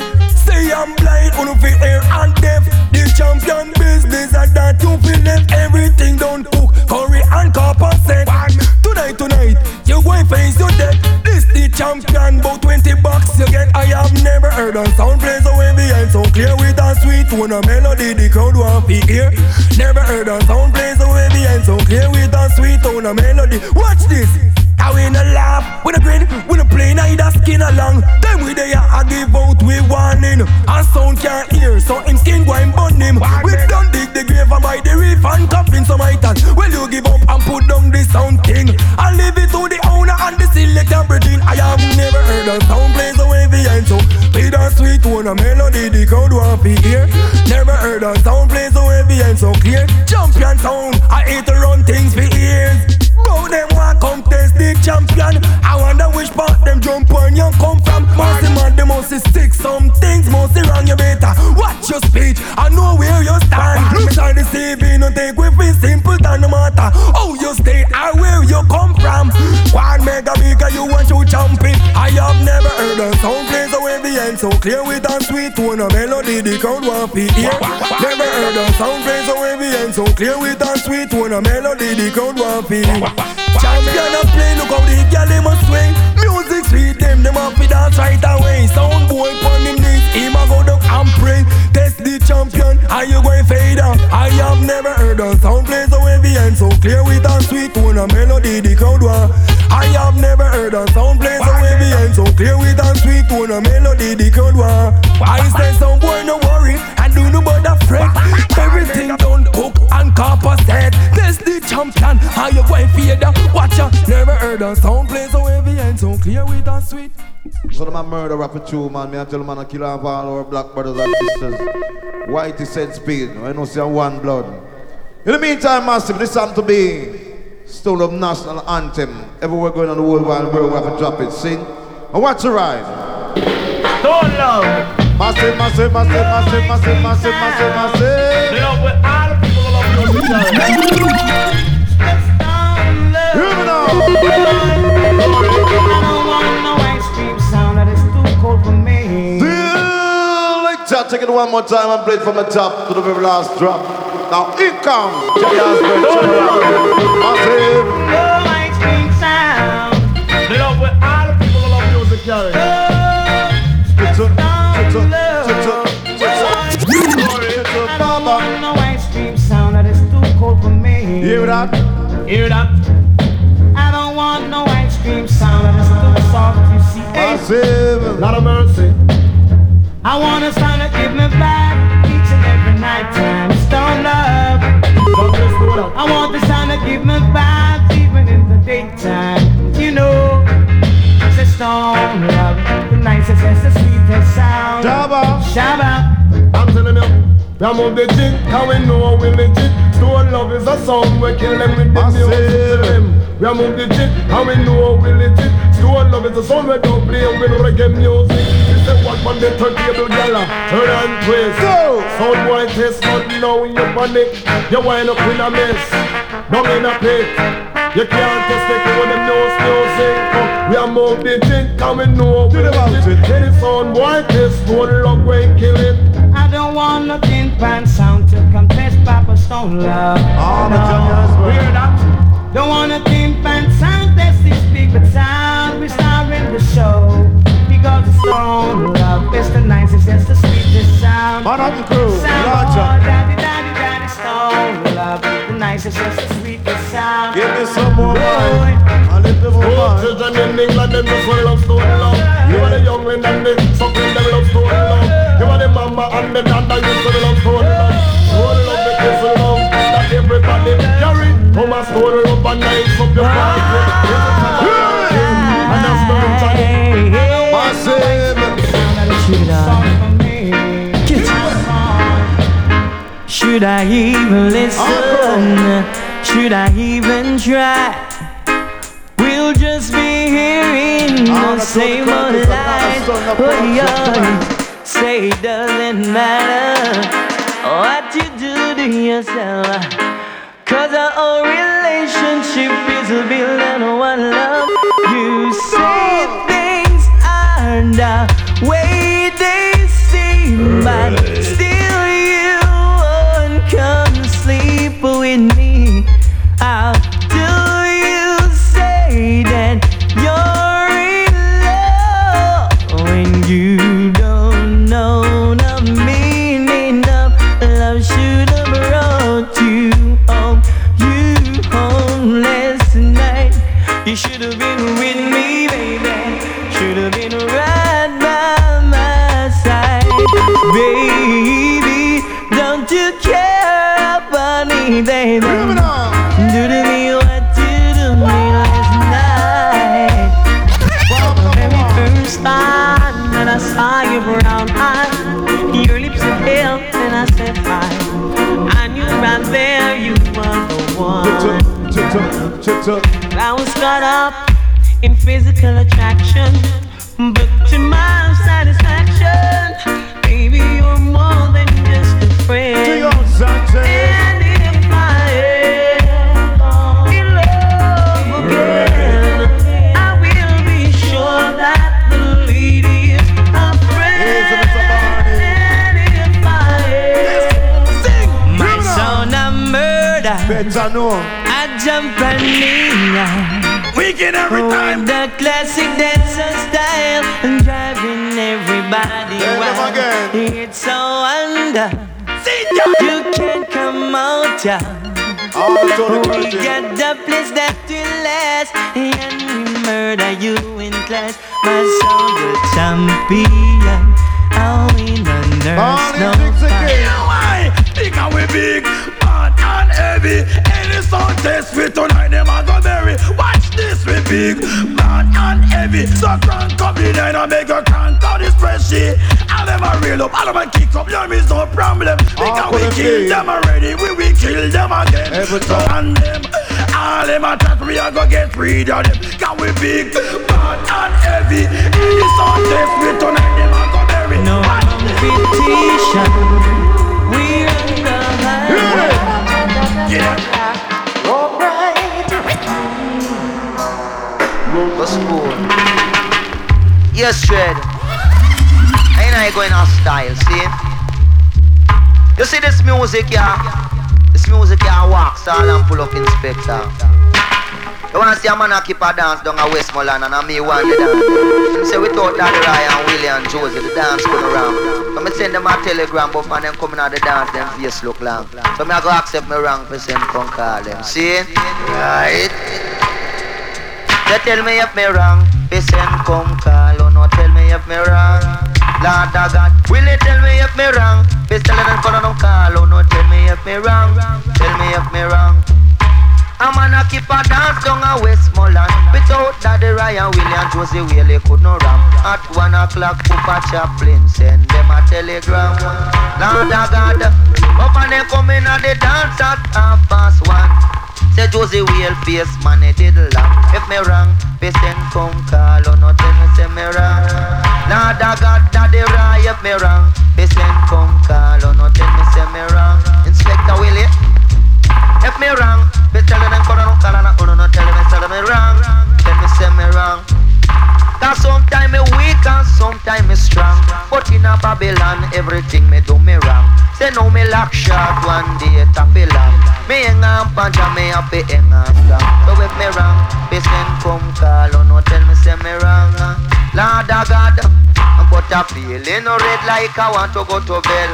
Say I'm blind, on feel air and deaf. The champion business and that you feel left everything done cook, curry and copper set. Tonight, tonight, you going face your death. This the champion, about 20 bucks you get. I have never heard a sound play so heavy and so clear with a sweet tone, a melody the crowd want to hear. Never heard a sound play so heavy and so clear with a sweet tone, a melody. Watch this. I we no laugh, we no grin, we no play neither skin along. Then we there I give out we warning. And sound can't hear, so him skin go and burn him. We done dig the grave and buy the reef and coffin so my items. Well you give up and put down the sound thing. And leave it to the owner and the selector brethren. I have never heard a sound play so heavy and so with a sweet tone, a melody the crowd want to hear. Never heard a sound play so heavy and so clear. Champion sound, I hate to run things for years. Champion. I wonder which part them jump on you come from. Mostly man, they must stick some things, mostly wrong. You better watch your speech. I know where you stand. Me try to save you, no take with me simple than no matter how you stay or where you come from. One mega bigger, you want to jump it. I have never heard a sound play so clear with a sweet tone, a melody the crowd want to hear. Never heard a sound play so heavy and so clear with a sweet tone, a melody the crowd want to hear. Champion of play, look how the girl them a swing. Music sweet them, them a fi dance right away. Sound boy pon him knees, him a go down and pray. Test the champion, are you going fade out? I have never heard a sound play so heavy and so clear with a sweet tone, a melody the crowd want. I have never heard a sound play so heavy and so clear with a sweet tone, a melody the crowd want. I say some boy no worry, and do no bother fret. Everything done cook and copper set. Test the champion, how you going to fade out? Watch ya, never heard a sound play so heavy and so clear with a sweet. So a murder rapper too, man. Me a tell man a kill off all our black brothers and sisters. White is said speed. I know a one blood. In the meantime, massive, this time to be Stone Up National Anthem. Everywhere going on the world wide world, we have to drop it. Sing. And watch the ride. Stone Love. Massive, massive, massive, massive, massive, massive, massive, massive. Love with all the people love music. Hear me now. Selector, take it one more time and play it from the top to the very last drop. Now here comes Massive. Love with all the people who love music, Gary. Hear that? Hear that? I don't want no ice cream sound that is too soft, you see. Massive. Lot of mercy. I want a sound that give me sweetest sound. Shabba. Shabba. I'm telling you. We are move the jig, how we know we legit. Stone love is a song we kill them with the music. Tell them. We are move the jig, how we know we legit. Stone love is a song we don't play with reggae music. Say what man the turntable gyal Turn and twist. Go! Sound boy test but now you panic You wind up in a mess. Down in a pit. You can't test it when them knows music oh, We are more the drink and we know we about it. Any sound boy test for the love we kill it. I don't want no tin pan sound to contest Papa Stone Love. Oh, no. Hear that? Don't want a tin pan sound. Test this big but sound. we're starring the show because it's Stone Love. It's the nicest, it's the sweetest sound. Man of the crew, Roger. daddy, daddy, daddy, Stone Love. The nicest, it's the sweetest sound. Give me some more Boy. wine. A little more wine. children in England, them just want love stone love. You are the young men and the suckling, them love stone love. You are the mama and the dada, you still love stone love. Stone love, the love, that everybody carry. Come and stone love and nice up your party. Should I even listen? Should I even try? We'll just be hearing the same old lies. Oh, yeah. Say it doesn't matter what you do to yourself. Cause our whole relationship is built on one love. You say things aren't the way I was caught up in physical attraction, but to my satisfaction, baby, you're more than just a friend. And if I in love again, I will be sure that the lady is a friend. And if I ever my son a murder, better know. I jump and kneel. Weekend every time. The classic dancer style and driving everybody wild. It's so wonder. You can't come out, yeah. Oh, We got the place that will last, and we murder you in class. My son, the champion. I win the nurse, no why? Because we big, bad and heavy. Any sound test we tonight, them a go bury. Watch this, we big, bad and heavy. So crank up the line and make your crank out the spreadsheet. All them a real up, all them a kick up. There is no problem. Because we kill them already, we will kill them again. So and them, all them attack, we a go get rid of them. Cause we big, bad and heavy. Any sound test we tonight, them a go bury. No competition. Yes, Shred. Ain't I going on style, see? You see this music, yeah? This music, yeah, walks all and pull up inspector. You wanna see a man a keep a dance down a Westmoreland and a me one the dance. Them say without Daddy Ryan, Willie and Josie, the dance come around. So me send them a telegram, but when them coming out the dance, them face look long. So me a go accept me wrong, for send come call them. See? Right? They tell me if me wrong, they send come call. If me wrong. Lord of God, will you tell me if me wrong? They tell them come on call. Oh no, tell me if me wrong. Tell me if me wrong. A man a keep a dance down a Westmoreland Without Daddy Ryan, William, Josie Whaley could no ram At one o'clock, Papa Chaplin send them a telegram Lord of God, up and they come in at the dance at one Say Josie Whale face man, he did laugh If me wrong, send come call, oh no tell me say me wrong. Lord of God, me wrong, send come call, oh no tell me say me wrong. Inspector Willie, if me wrong, they tell them come on, call on, oh no tell me say me wrong, tell me say me wrong. Cause sometimes me weak and sometimes me strong. But in a Babylon everything me do me wrong. Say no me lock shot one day top long Me hang on panja me happy hang on strong So if me wrong, send come call Oh no tell me say me wrong. Lord of God But I feeling red like I want to go to bed.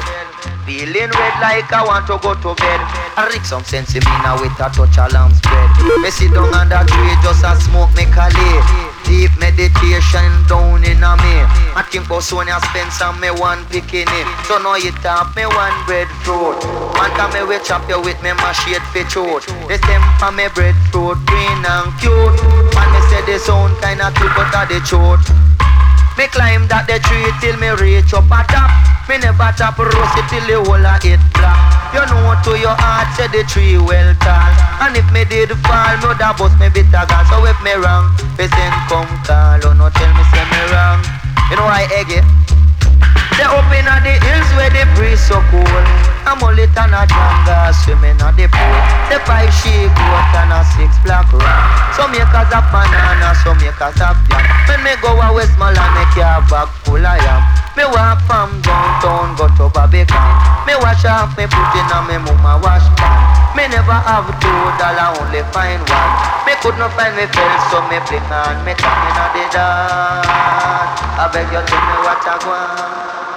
Feeling red like I want to go to bed. I rig some sense in me now with a touch of lamb spread. Me sit down under tree just a smoke me cali Deep meditation down in a me. I think about Sonia Spencer me one picking it So now you tap me one breadfruit. Man come me we chop you with me machete fi shoot The stem for me breadfruit green and cute. Man me say the sound kinda cute but the truth. Me climb that the tree till me reach up a top. Me never top roast it till the whole of it black. You know to your heart say the tree well tall. And if me did fall, me woulda bust me bitter gun. So if me wrong, me come call. Oh no tell me say me wrong. You know I egg it. They up in the hills where the breeze so cool. I'm only tan a jungle swimming on the pool. The five sheep goat and a six black ram. Some acres of banana, some acres of yam. When me go a Westmoreland, me car bag full of yam. Me walk from downtown, go to Barbican. Me wash off me put in a me mama wash pan. Me never have two dollar, only find one. Me could not find me belt, so me fling on me tongue inna the dance. I beg you tell me what I want.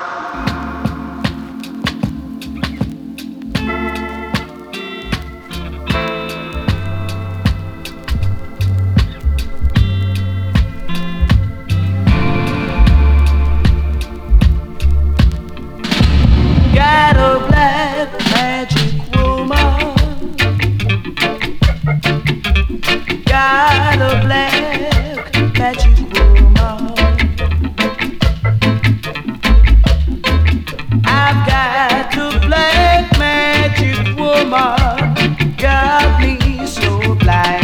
Got a black magic woman. Got a black magic woman. I've got a black magic woman. Got me so blind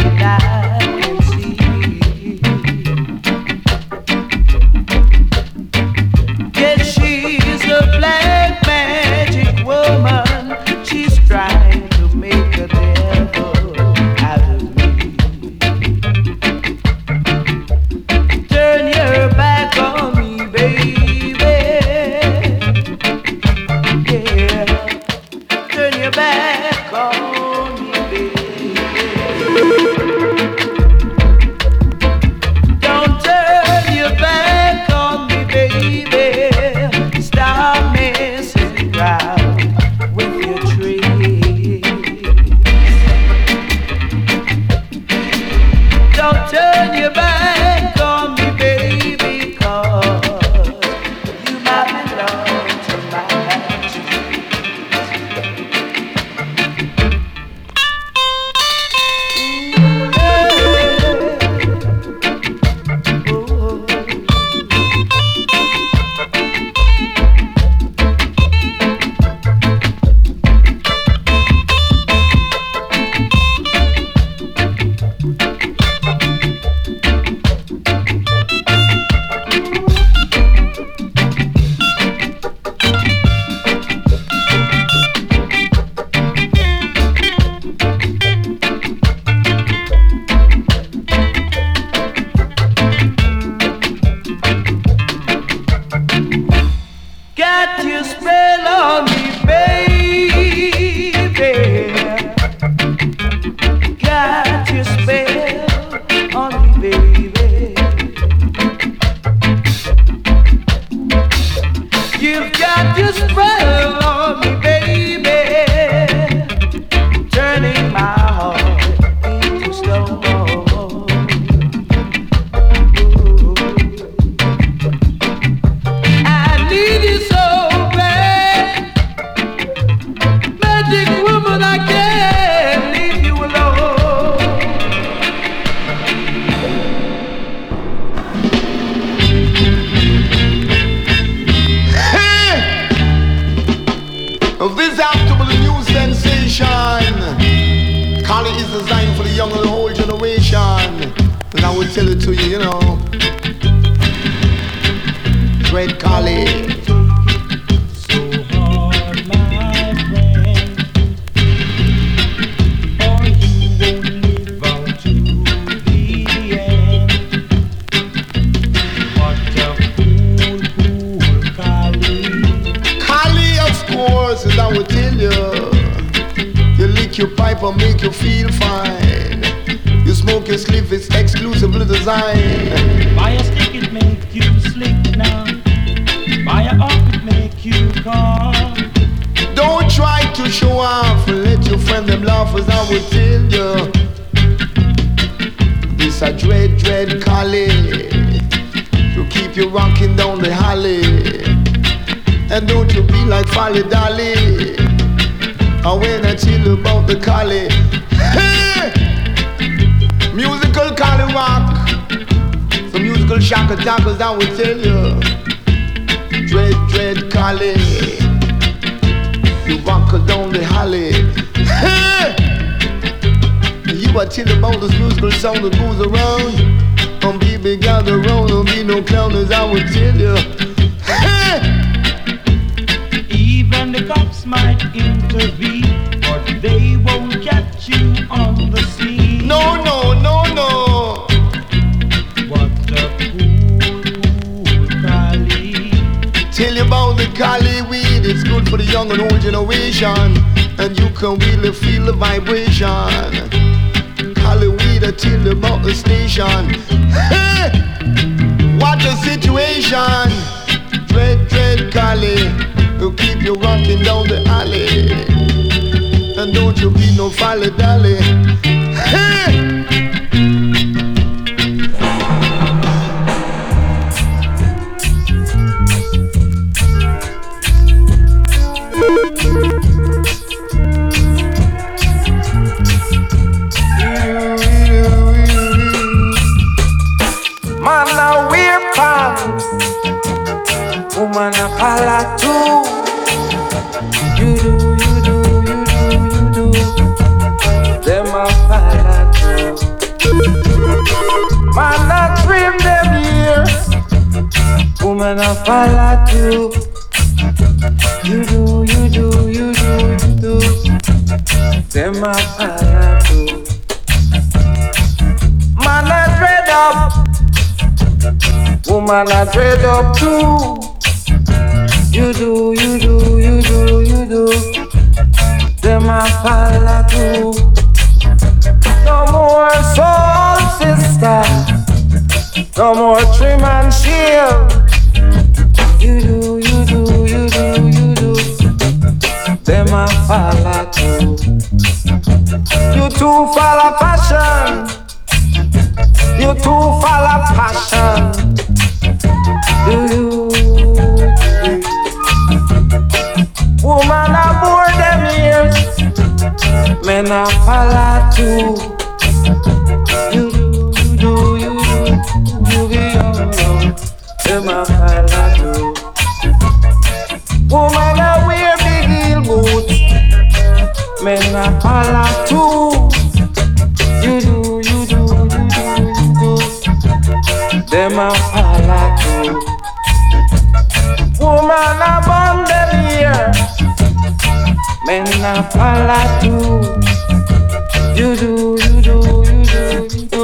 woman of Palatu. You do, you do, you do, you do. Them I follow too. Man, I trade up. Woman, I trade up too. You do, you do, you do, you do. Them I follow too. No more soul sister. No more trim and shield you do, you do, you do, you do. Them a follow too. You too follow passion. You too follow passion. You do. Woman a bore them ears. Men a follow too. You a color too. You do, you do, you do, you do. Them too. Woman a born them here. Men too. You do, you do, you do, you do.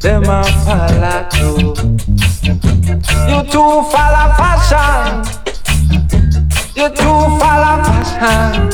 Them too. You too follow fashion. You too follow fashion.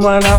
woman, I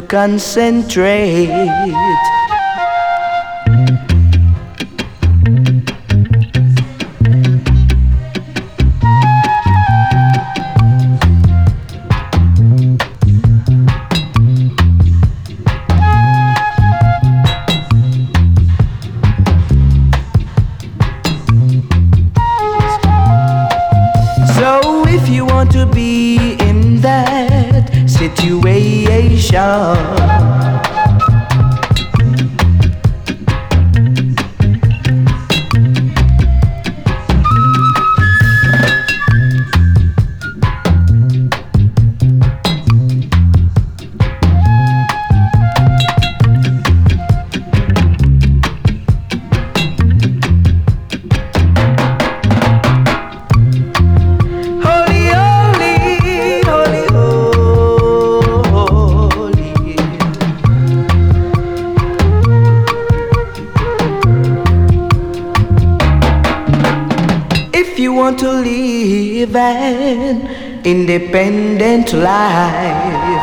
To concentrate. To live an independent life,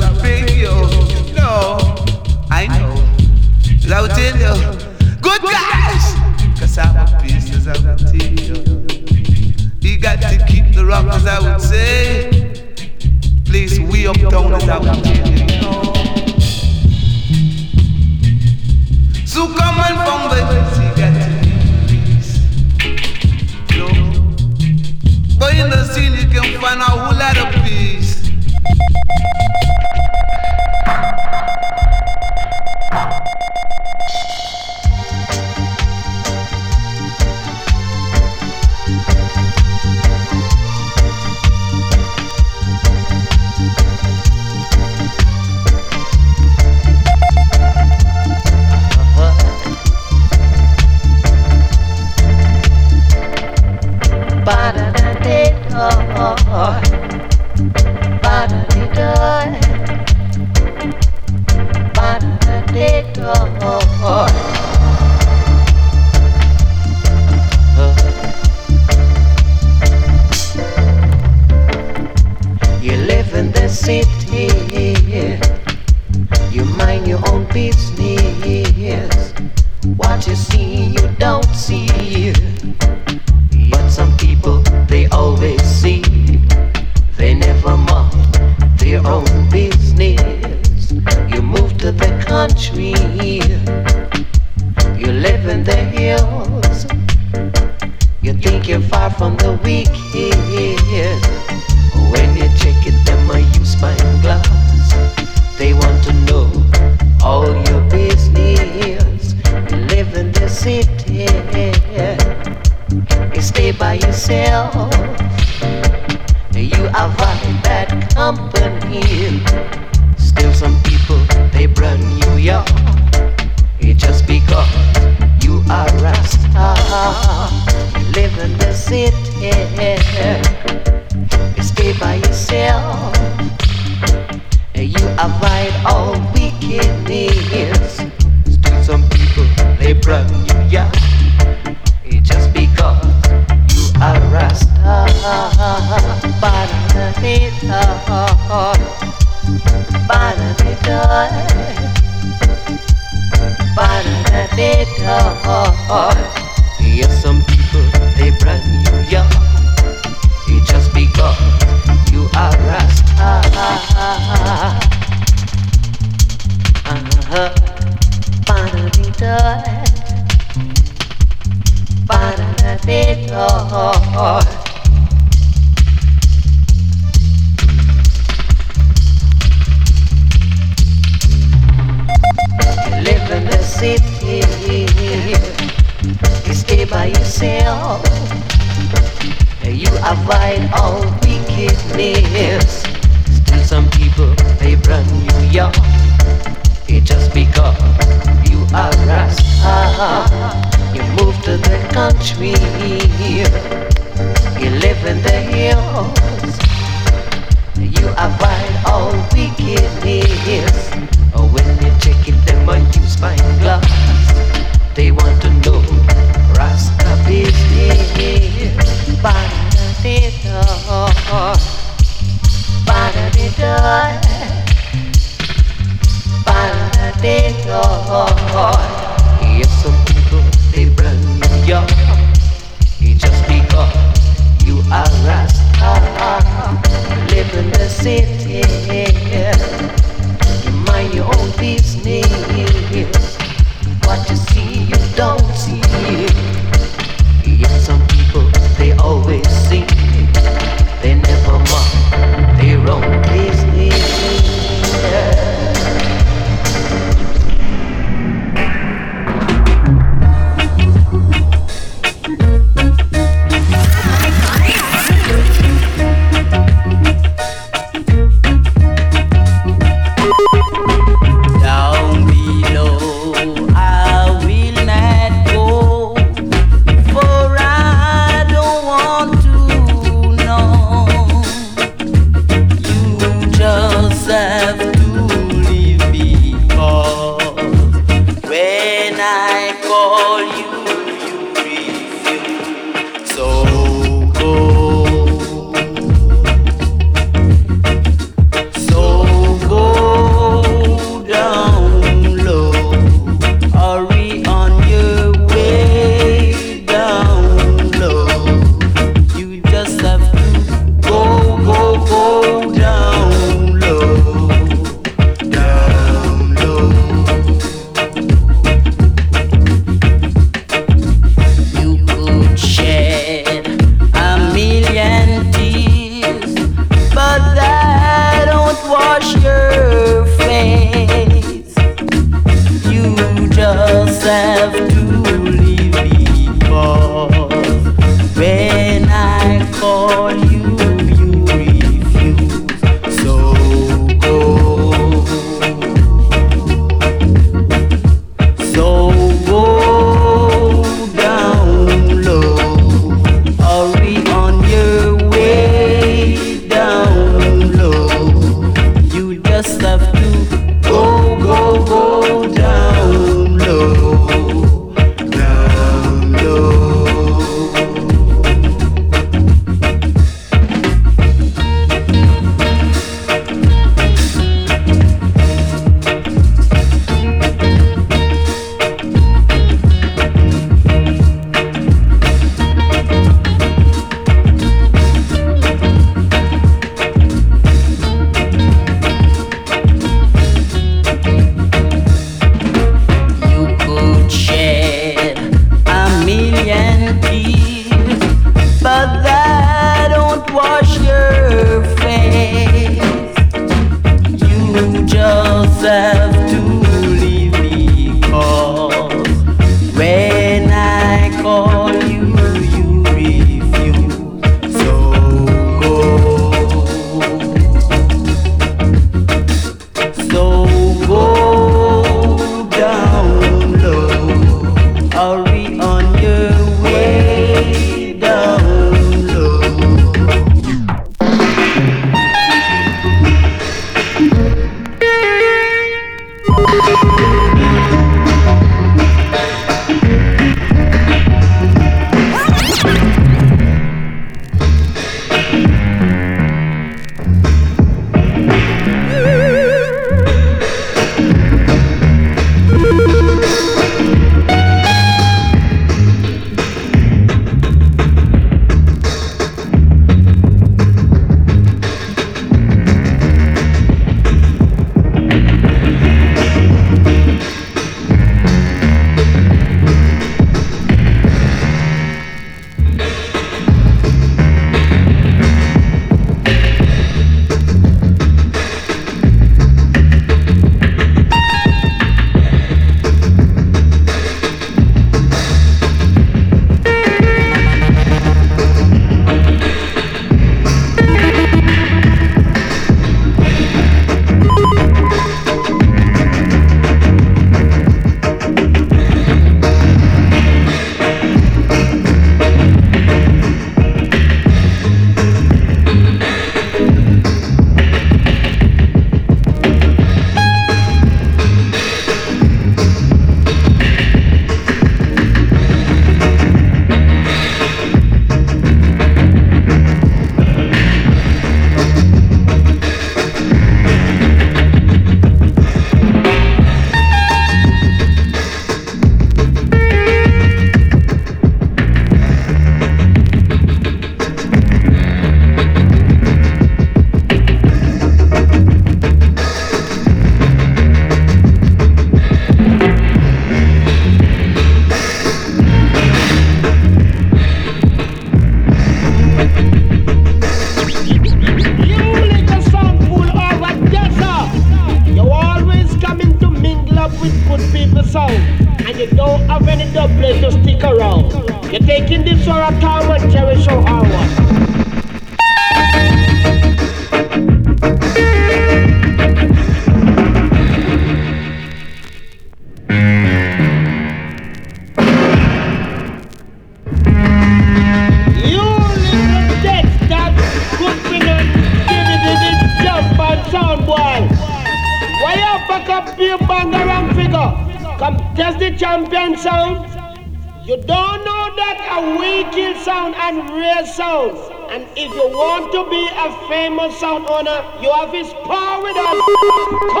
Sound Honor, you have his power with us.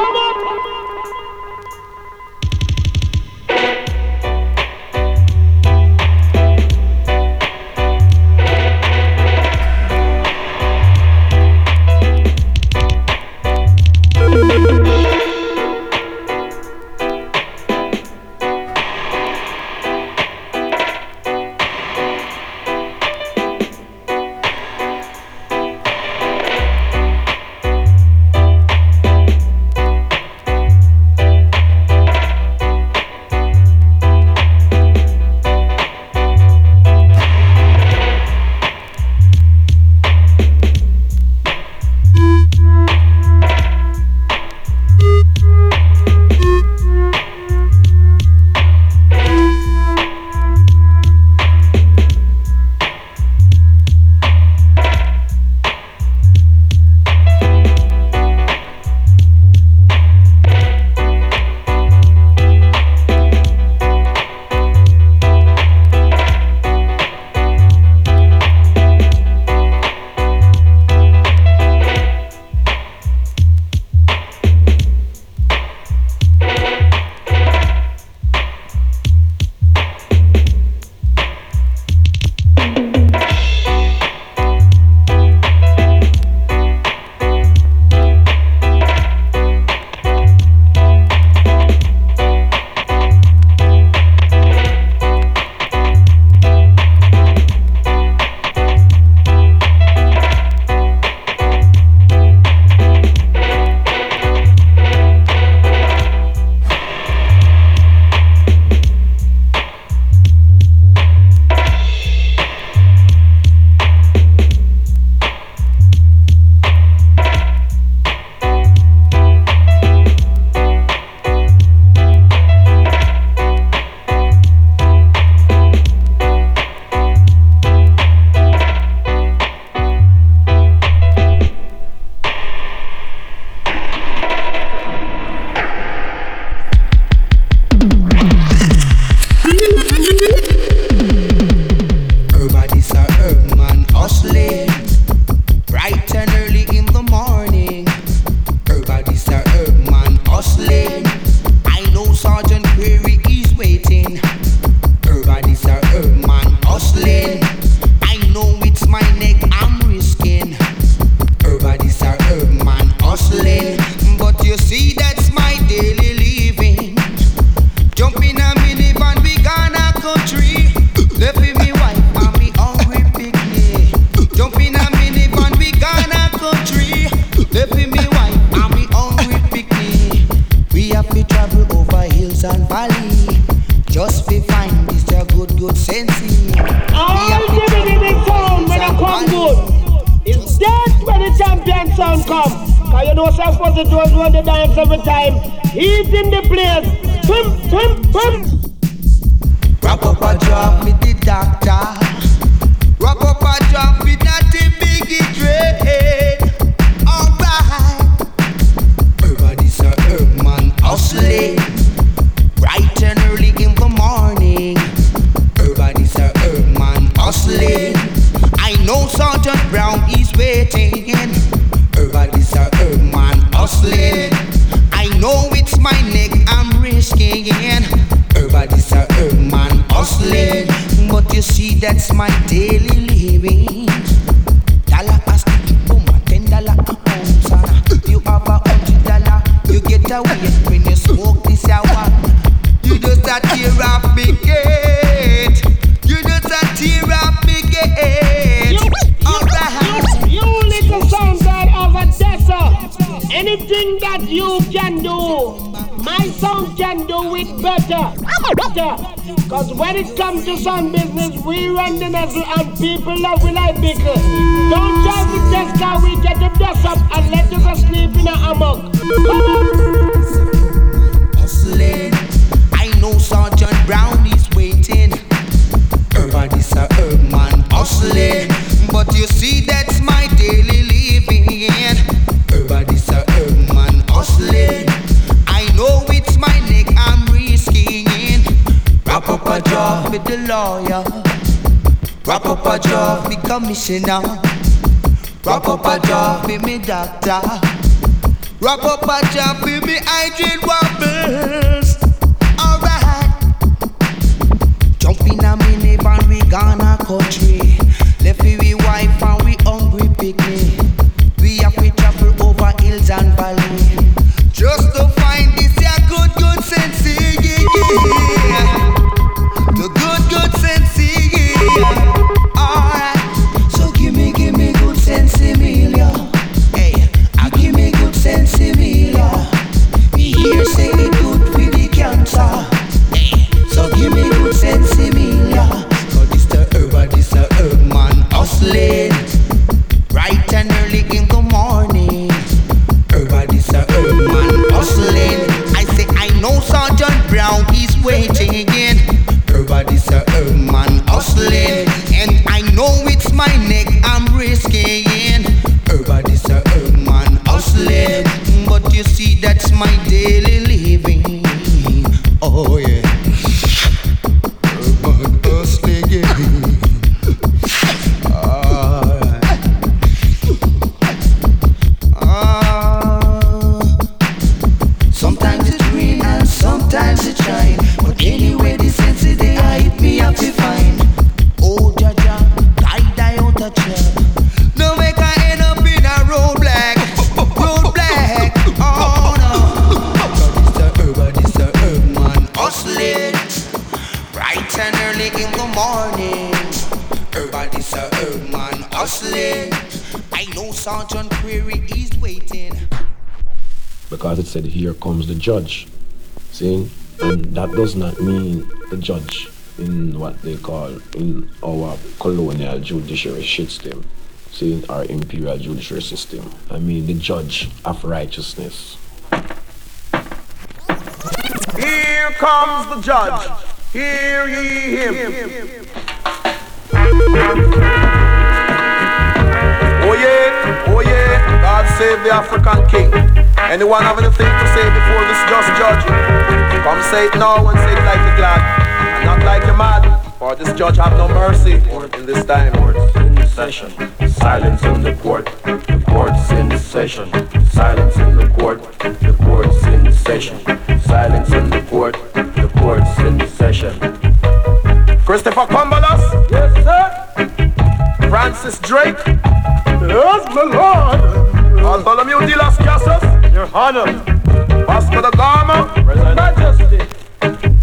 she now my daily judge. See, and that does not mean the judge in what they call in our colonial judiciary system. See, in our imperial judiciary system. I mean the judge of righteousness. Here comes the judge. Hear ye him. Oh yeah, oh yeah, God save the African king. Anyone have anything to say before this just judge? Come say it now and say it like you're glad, and not like you're mad. For this judge have no mercy in this time. Courts in session, silence in the court. The courts in session, silence in the court. The courts in session, silence in the court. The courts in session. Christopher Cumberland. Yes, sir. Francis Drake. Yes, my lord. Bartholomew de las Casas. Your Honor, Vasco da Gama, Present. Majesty,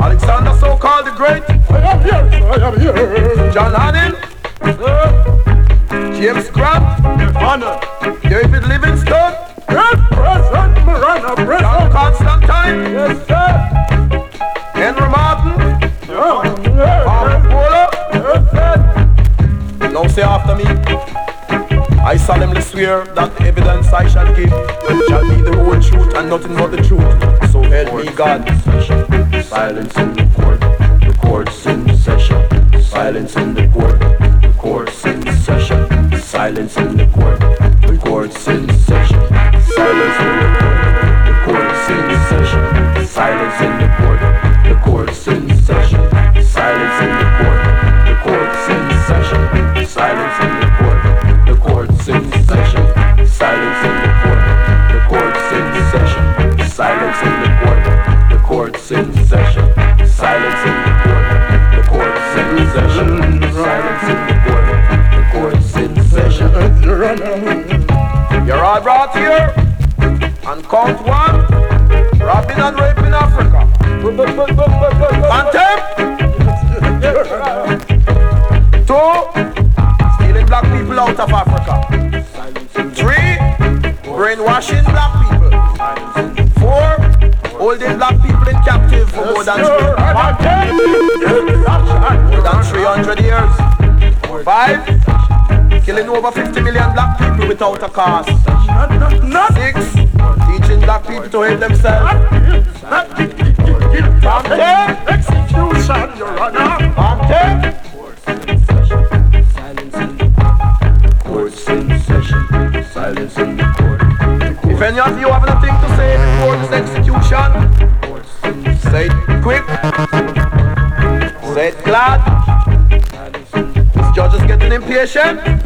Alexander so-called the Great. I am here, I am here. John Hannon, yes. James Grant, Your Honor, David Livingstone, yes, President Marana, President. John Constantine, yes, sir. Henry Martin, yes, sir. Fuller, yes, sir. Don't say after me. I solemnly swear that evidence I shall give shall be the whole truth and nothing but the truth. So help me God. Silence in the court. The court's in session. Silence in the court. The court's in session. Silence in the court. The court's in session. Silence in the court. The court's in session. Silence in the court. The court's in Silence. You're all brought here count one. Robbing and raping Africa. Two. Stealing black people out of Africa. Three. Brainwashing black people. Four. Holding black people in captive for more than more than 300 years. Five. Killing over 50 million black people without a cause. Six. Teaching black people to hate themselves. Contempt. Execution, Your Honor. Contempt. Court's. Silence in the court. If any of you have anything to say before this execution, is